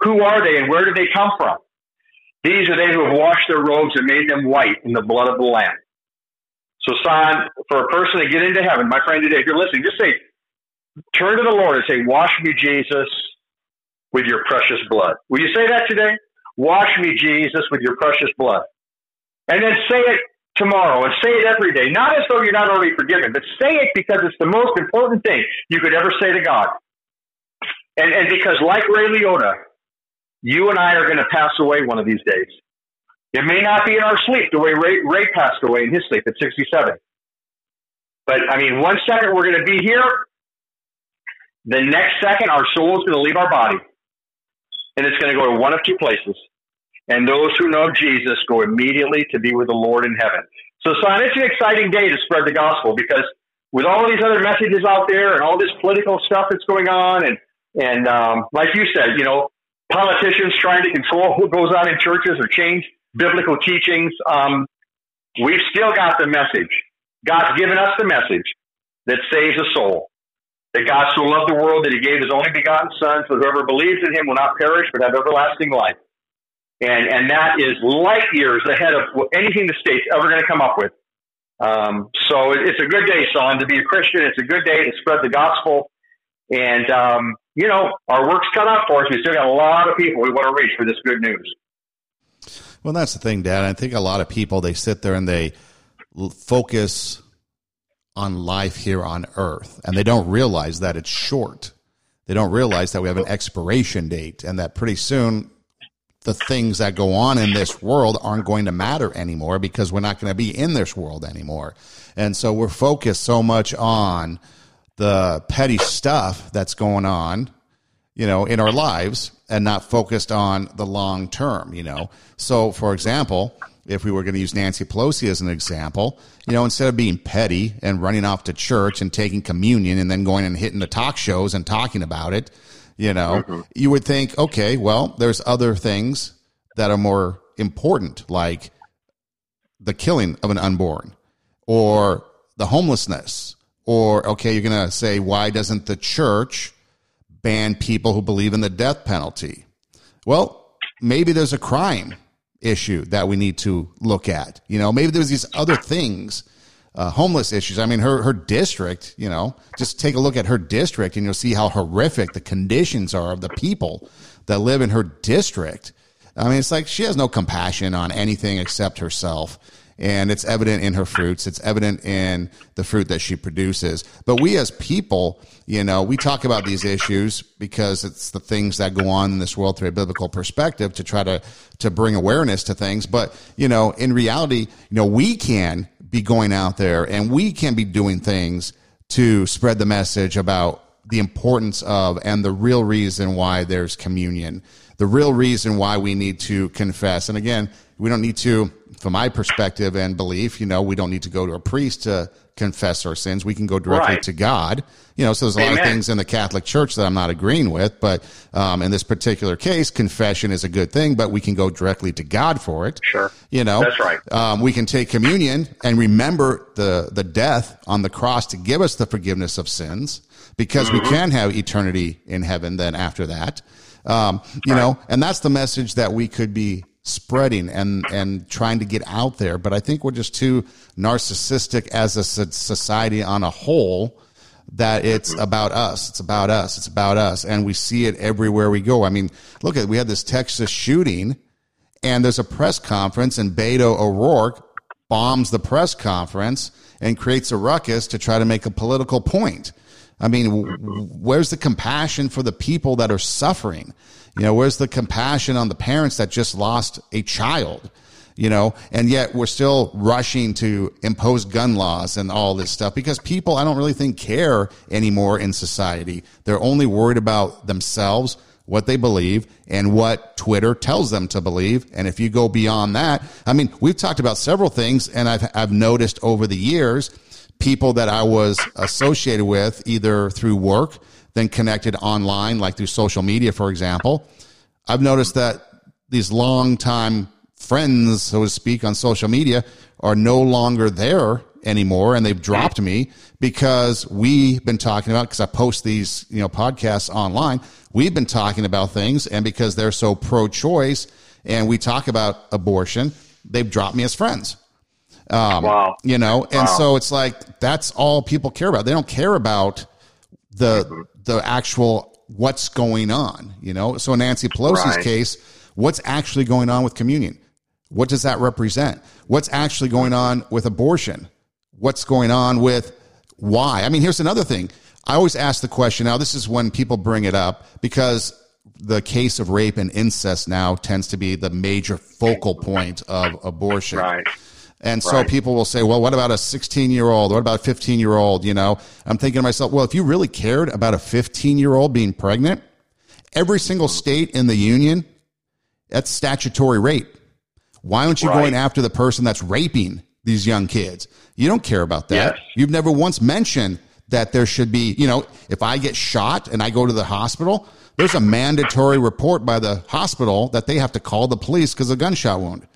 who are they and where did they come from? These are they who have washed their robes and made them white in the blood of the Lamb. So, son, for a person to get into heaven, my friend today, if you're listening, just say, turn to the Lord and say, Wash me, Jesus, with your precious blood. Will you say that today? Wash me, Jesus, with your precious blood. And then say it tomorrow and say it every day, not as though you're not already forgiven, but say it because it's the most important thing you could ever say to God. And, and because, like Ray Liotta, you and I are going to pass away one of these days. It may not be in our sleep the way Ray, Ray passed away in his sleep at 67. But I mean, one second we're going to be here. The next second, our soul is going to leave our body. And it's going to go to one of two places. And those who know Jesus go immediately to be with the Lord in heaven. So, son, it's an exciting day to spread the gospel because with all these other messages out there and all this political stuff that's going on, and and um, like you said, you know, politicians trying to control what goes on in churches or change biblical teachings, um, we've still got the message. God's given us the message that saves a soul. That God so loved the world that he gave his only begotten Son, so whoever believes in him will not perish but have everlasting life. And, and that is light years ahead of anything the state's ever going to come up with. Um, so it's a good day, son, to be a Christian. It's a good day to spread the gospel. And, um, you know, our work's cut out for us. We still got a lot of people we want to reach for this good news. Well, that's the thing, Dad. I think a lot of people they sit there and they focus on life here on Earth, and they don't realize that it's short. They don't realize that we have an expiration date, and that pretty soon the things that go on in this world aren't going to matter anymore because we're not going to be in this world anymore. And so we're focused so much on the petty stuff that's going on, you know, in our lives and not focused on the long term, you know. So, for example, if we were going to use Nancy Pelosi as an example, you know, instead of being petty and running off to church and taking communion and then going and hitting the talk shows and talking about it, you know, mm-hmm. you would think, okay, well, there's other things that are more important, like the killing of an unborn or the homelessness. Or, okay, you're going to say, why doesn't the church ban people who believe in the death penalty? Well, maybe there's a crime issue that we need to look at. You know, maybe there's these other things, uh, homeless issues. I mean, her her district. You know, just take a look at her district, and you'll see how horrific the conditions are of the people that live in her district. I mean, it's like she has no compassion on anything except herself and it's evident in her fruits. It's evident in the fruit that she produces. But we as people, you know, we talk about these issues because it's the things that go on in this world through a biblical perspective to try to to bring awareness to things. But you know, in reality, you know, we can be going out there and we can be doing things to spread the message about the importance of and the real reason why there's communion, the real reason why we need to confess. And again, we don't need to from my perspective and belief, you know, we don't need to go to a priest to confess our sins. We can go directly right. to God. You know, so there's a Amen. lot of things in the Catholic Church that I'm not agreeing with, but um, in this particular case, confession is a good thing, but we can go directly to God for it. Sure, you know, that's right. Um, we can take communion and remember the the death on the cross to give us the forgiveness of sins, because mm-hmm. we can have eternity in heaven. Then after that, um, you right. know, and that's the message that we could be spreading and and trying to get out there. But i think we're just too narcissistic as a society on a whole that it's mm-hmm. about us. It's about us. It's about us. And we see it everywhere we go. I mean look at we had this texas shooting and there's a press conference and beto o'rourke bombs the press conference and creates a ruckus to try to make a political point i mean where's the compassion for the people that are suffering you know, where's the compassion on the parents that just lost a child? You know, and yet we're still rushing to impose gun laws and all this stuff because people, I don't really think care anymore in society. They're only worried about themselves, what they believe, and what Twitter tells them to believe. And if you go beyond that, I mean, we've talked about several things, and I've, I've noticed over the years people that I was associated with either through work then connected online, like through social media, for example. I've noticed that these long-time friends, so to speak, on social media are no longer there anymore and they've dropped me because we've been talking about because I post these, you know, podcasts online. We've been talking about things and because they're so pro choice and we talk about abortion, they've dropped me as friends. Um, wow. You know, and wow. so it's like that's all people care about. They don't care about the mm-hmm the actual what's going on, you know? So in Nancy Pelosi's right. case, what's actually going on with communion? What does that represent? What's actually going on with abortion? What's going on with why? I mean, here's another thing. I always ask the question. Now, this is when people bring it up because the case of rape and incest now tends to be the major focal point of abortion. Right. And so right. people will say, well, what about a 16 year old? What about a 15 year old? You know, I'm thinking to myself, well, if you really cared about a 15 year old being pregnant, every single mm-hmm. state in the union, that's statutory rape. Why aren't you right. going after the person that's raping these young kids? You don't care about that. Yes. You've never once mentioned that there should be, you know, if I get shot and I go to the hospital, there's a mandatory report by the hospital that they have to call the police because of a gunshot wound.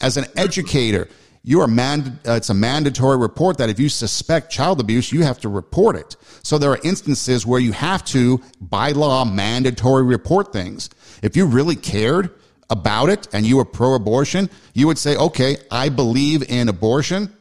As an mm-hmm. educator, you are mand- uh, it's a mandatory report that if you suspect child abuse, you have to report it. So there are instances where you have to, by law, mandatory report things. If you really cared about it and you were pro abortion, you would say, okay, I believe in abortion,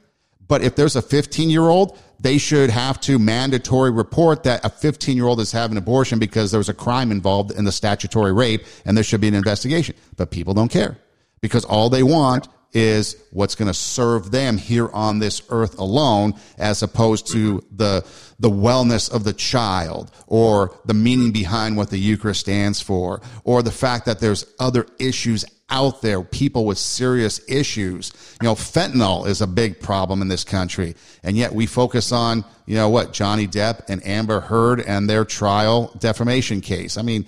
but if there's a 15 year old, they should have to mandatory report that a 15 year old is having abortion because there was a crime involved in the statutory rape and there should be an investigation. But people don't care because all they want is what's going to serve them here on this earth alone as opposed to the the wellness of the child or the meaning behind what the Eucharist stands for or the fact that there's other issues out there people with serious issues. You know fentanyl is a big problem in this country and yet we focus on you know what Johnny Depp and Amber Heard and their trial defamation case. I mean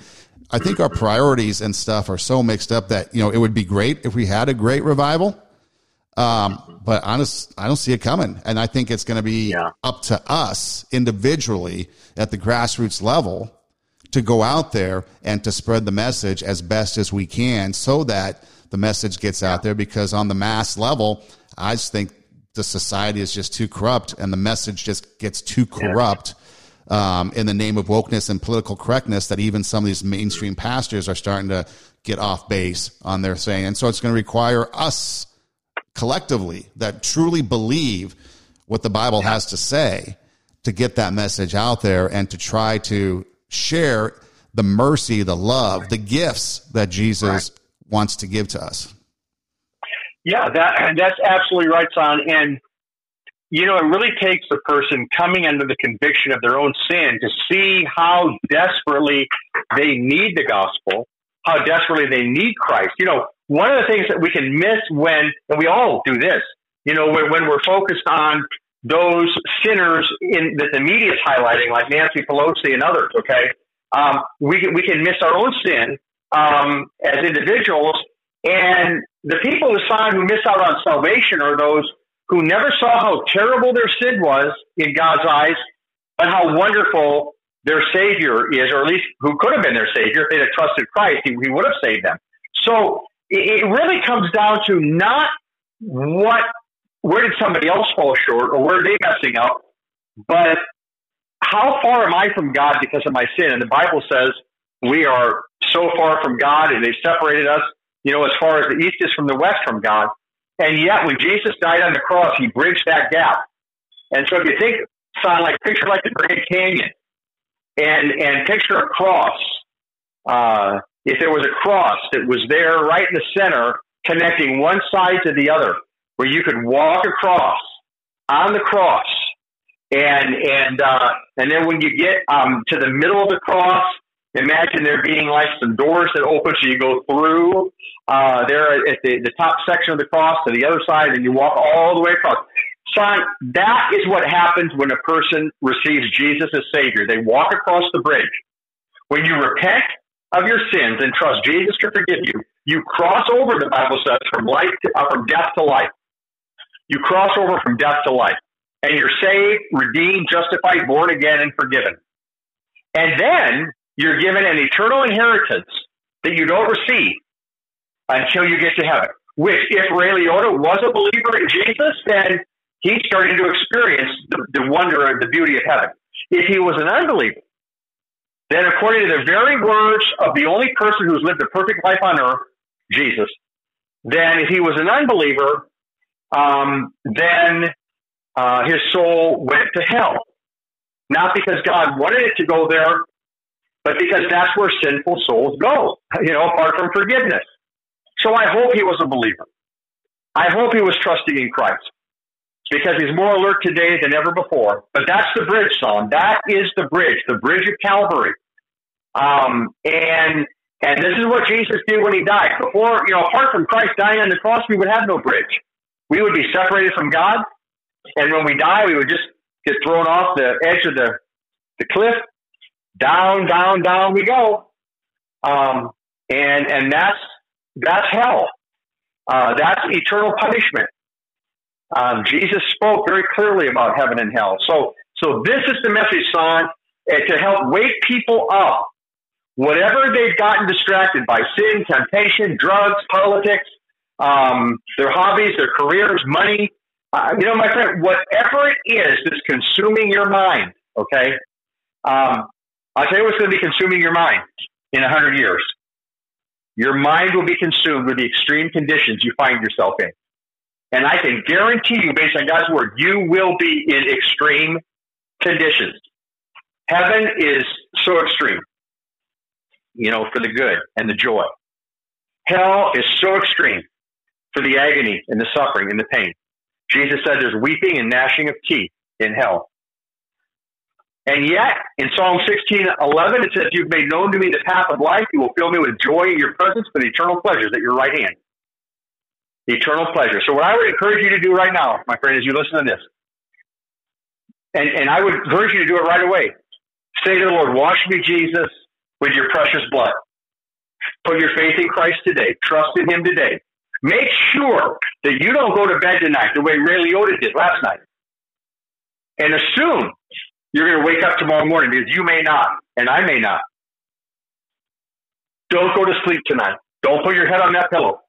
I think our priorities and stuff are so mixed up that you know it would be great if we had a great revival. Um, but honest, I don't see it coming, and I think it's going to be yeah. up to us individually at the grassroots level to go out there and to spread the message as best as we can, so that the message gets out there. Because on the mass level, I just think the society is just too corrupt, and the message just gets too corrupt. Yeah um, in the name of wokeness and political correctness that even some of these mainstream pastors are starting to get off base on their saying. And so it's going to require us collectively that truly believe what the Bible has to say to get that message out there and to try to share the mercy, the love, the gifts that Jesus wants to give to us. Yeah, that that's absolutely right, son. And you know, it really takes a person coming under the conviction of their own sin to see how desperately they need the gospel, how desperately they need Christ. You know, one of the things that we can miss when, and we all do this, you know, when, when we're focused on those sinners in that the media is highlighting, like Nancy Pelosi and others, okay, um, we, can, we can miss our own sin um, as individuals. And the people who sign who miss out on salvation are those who never saw how terrible their sin was in God's eyes, but how wonderful their Savior is, or at least who could have been their Savior if they had trusted Christ, he, he would have saved them. So it, it really comes down to not what, where did somebody else fall short or where are they messing up, but how far am I from God because of my sin? And the Bible says we are so far from God and they separated us, you know, as far as the east is from the west from God. And yet, when Jesus died on the cross, he bridged that gap. And so, if you think, son, like picture like the Grand Canyon, and and picture a cross. Uh, if there was a cross that was there right in the center, connecting one side to the other, where you could walk across on the cross, and and uh, and then when you get um, to the middle of the cross, Imagine there being like some doors that open so you go through uh, there at the, the top section of the cross to the other side and you walk all the way across. Son, that is what happens when a person receives Jesus as Savior. They walk across the bridge. When you repent of your sins and trust Jesus to forgive you, you cross over, the Bible says, from life to, uh, from death to life. You cross over from death to life. And you're saved, redeemed, justified, born again, and forgiven. And then you're given an eternal inheritance that you don't receive until you get to heaven. Which, if Ray Liotta was a believer in Jesus, then he's starting to experience the, the wonder and the beauty of heaven. If he was an unbeliever, then according to the very words of the only person who's lived a perfect life on earth, Jesus, then if he was an unbeliever, um, then uh, his soul went to hell. Not because God wanted it to go there, but because that's where sinful souls go, you know, apart from forgiveness. So I hope he was a believer. I hope he was trusting in Christ because he's more alert today than ever before. But that's the bridge, son. That is the bridge, the bridge of Calvary. Um, and and this is what Jesus did when he died. Before, you know, apart from Christ dying on the cross, we would have no bridge. We would be separated from God. And when we die, we would just get thrown off the edge of the, the cliff down, down, down we go. Um, and and that's that's hell. Uh, that's eternal punishment. Um, Jesus spoke very clearly about heaven and hell. So so this is the message, son, uh, to help wake people up. Whatever they've gotten distracted by sin, temptation, drugs, politics, um, their hobbies, their careers, money. Uh, you know, my friend, whatever it is that's consuming your mind, okay, um, I'll tell you what's going to be consuming your mind in a hundred years. Your mind will be consumed with the extreme conditions you find yourself in. And I can guarantee you, based on God's word, you will be in extreme conditions. Heaven is so extreme, you know, for the good and the joy. Hell is so extreme for the agony and the suffering and the pain. Jesus said there's weeping and gnashing of teeth in hell. And yet, in Psalm 16, 11, it says, You've made known to me the path of life. You will fill me with joy in your presence for the eternal pleasures at your right hand. The eternal pleasure. So, what I would encourage you to do right now, my friend, is you listen to this. And, and I would encourage you to do it right away. Say to the Lord, Wash me, Jesus, with your precious blood. Put your faith in Christ today. Trust in Him today. Make sure that you don't go to bed tonight the way Ray Liotta did last night and assume you're going to wake up tomorrow morning because you may not, and I may not. Don't go to sleep tonight. Don't put your head on that pillow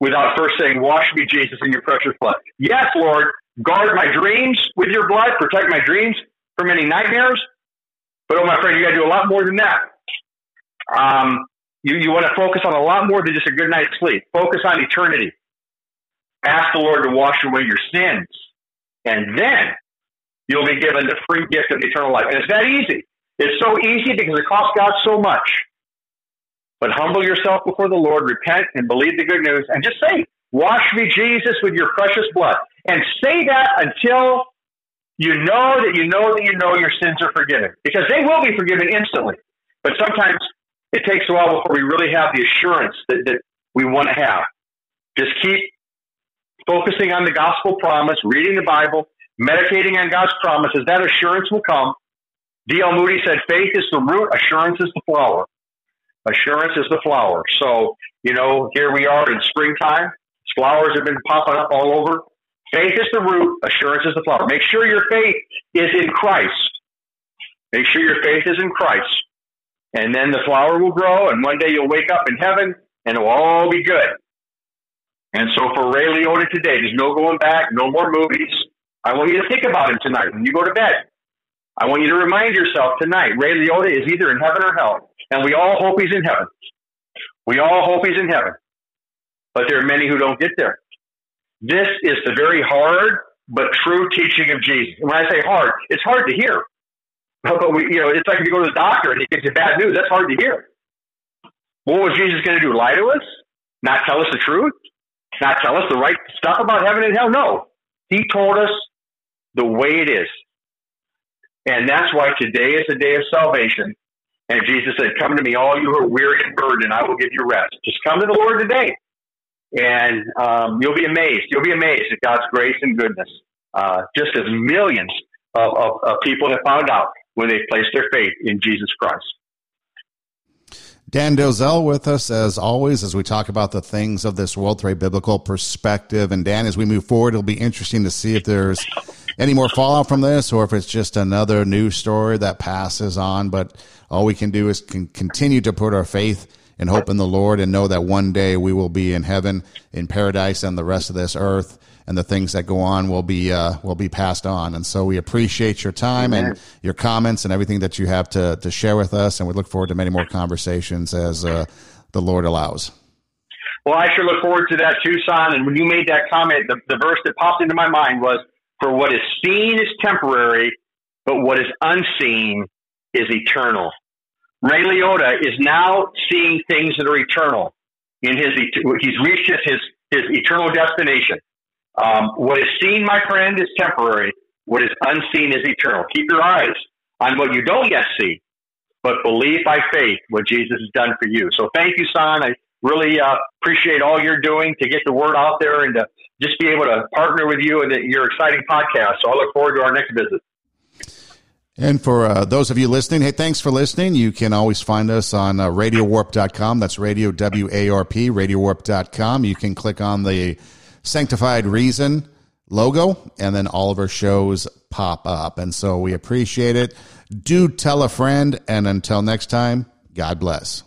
without first saying, Wash me, Jesus, in your precious blood. Yes, Lord, guard my dreams with your blood, protect my dreams from any nightmares. But, oh, my friend, you got to do a lot more than that. Um, you, you want to focus on a lot more than just a good night's sleep. Focus on eternity. Ask the Lord to wash away your sins. And then you'll be given the free gift of eternal life. And it's that easy. It's so easy because it costs God so much. But humble yourself before the Lord, repent and believe the good news, and just say, Wash me, Jesus, with your precious blood. And say that until you know that you know that you know your sins are forgiven. Because they will be forgiven instantly. But sometimes it takes a while before we really have the assurance that, that we want to have. Just keep focusing on the gospel promise, reading the Bible, meditating on God's promises. That assurance will come. D.L. Moody said, faith is the root, assurance is the flower. Assurance is the flower. So, you know, here we are in springtime. Flowers have been popping up all over. Faith is the root, assurance is the flower. Make sure your faith is in Christ. Make sure your faith is in Christ. And then the flower will grow, and one day you'll wake up in heaven, and it will all be good. And so for Ray Liotta today, there's no going back, no more movies. I want you to think about him tonight when you go to bed. I want you to remind yourself tonight, Ray Liotta is either in heaven or hell. And we all hope he's in heaven. We all hope he's in heaven. But there are many who don't get there. This is the very hard but true teaching of Jesus. And when I say hard, it's hard to hear. But we, you know, it's like if you go to the doctor and he gives you bad news. That's hard to hear. What was Jesus going to do? Lie to us? Not tell us the truth? Not tell us the right stuff about heaven and hell? No. He told us the way it is. And that's why today is the day of salvation. And Jesus said, Come to me, all you who are weary and burdened, I will give you rest. Just come to the Lord today. And um, you'll be amazed. You'll be amazed at God's grace and goodness. Uh, just as millions of, of, of people have found out when they placed their faith in Jesus Christ. Dan Dozel with us as always as we talk about the things of this world through a biblical perspective. And Dan, as we move forward, it'll be interesting to see if there's any more fallout from this or if it's just another news story that passes on. But all we can do is can continue to put our faith and hope in the Lord and know that one day we will be in heaven, in paradise, and the rest of this earth and the things that go on will be uh, will be passed on. And so we appreciate your time Amen. and your comments and everything that you have to to share with us. And we look forward to many more conversations as uh, the Lord allows. Well, I sure look forward to that too, son. And when you made that comment, the, the verse that popped into my mind was, "For what is seen is temporary, but what is unseen is eternal." Ray Liotta is now seeing things that are eternal. In his, he's reached his his eternal destination. Um, what is seen, my friend, is temporary. What is unseen is eternal. Keep your eyes on what you don't yet see, but believe by faith what Jesus has done for you. So thank you, son. I really uh, appreciate all you're doing to get the word out there and to just be able to partner with you in your exciting podcast. So I look forward to our next visit. And for uh, those of you listening, hey, thanks for listening. You can always find us on uh, radiowarp.com. That's radio W A R P, radiowarp.com. You can click on the Sanctified Reason logo, and then all of our shows pop up. And so we appreciate it. Do tell a friend, and until next time, God bless.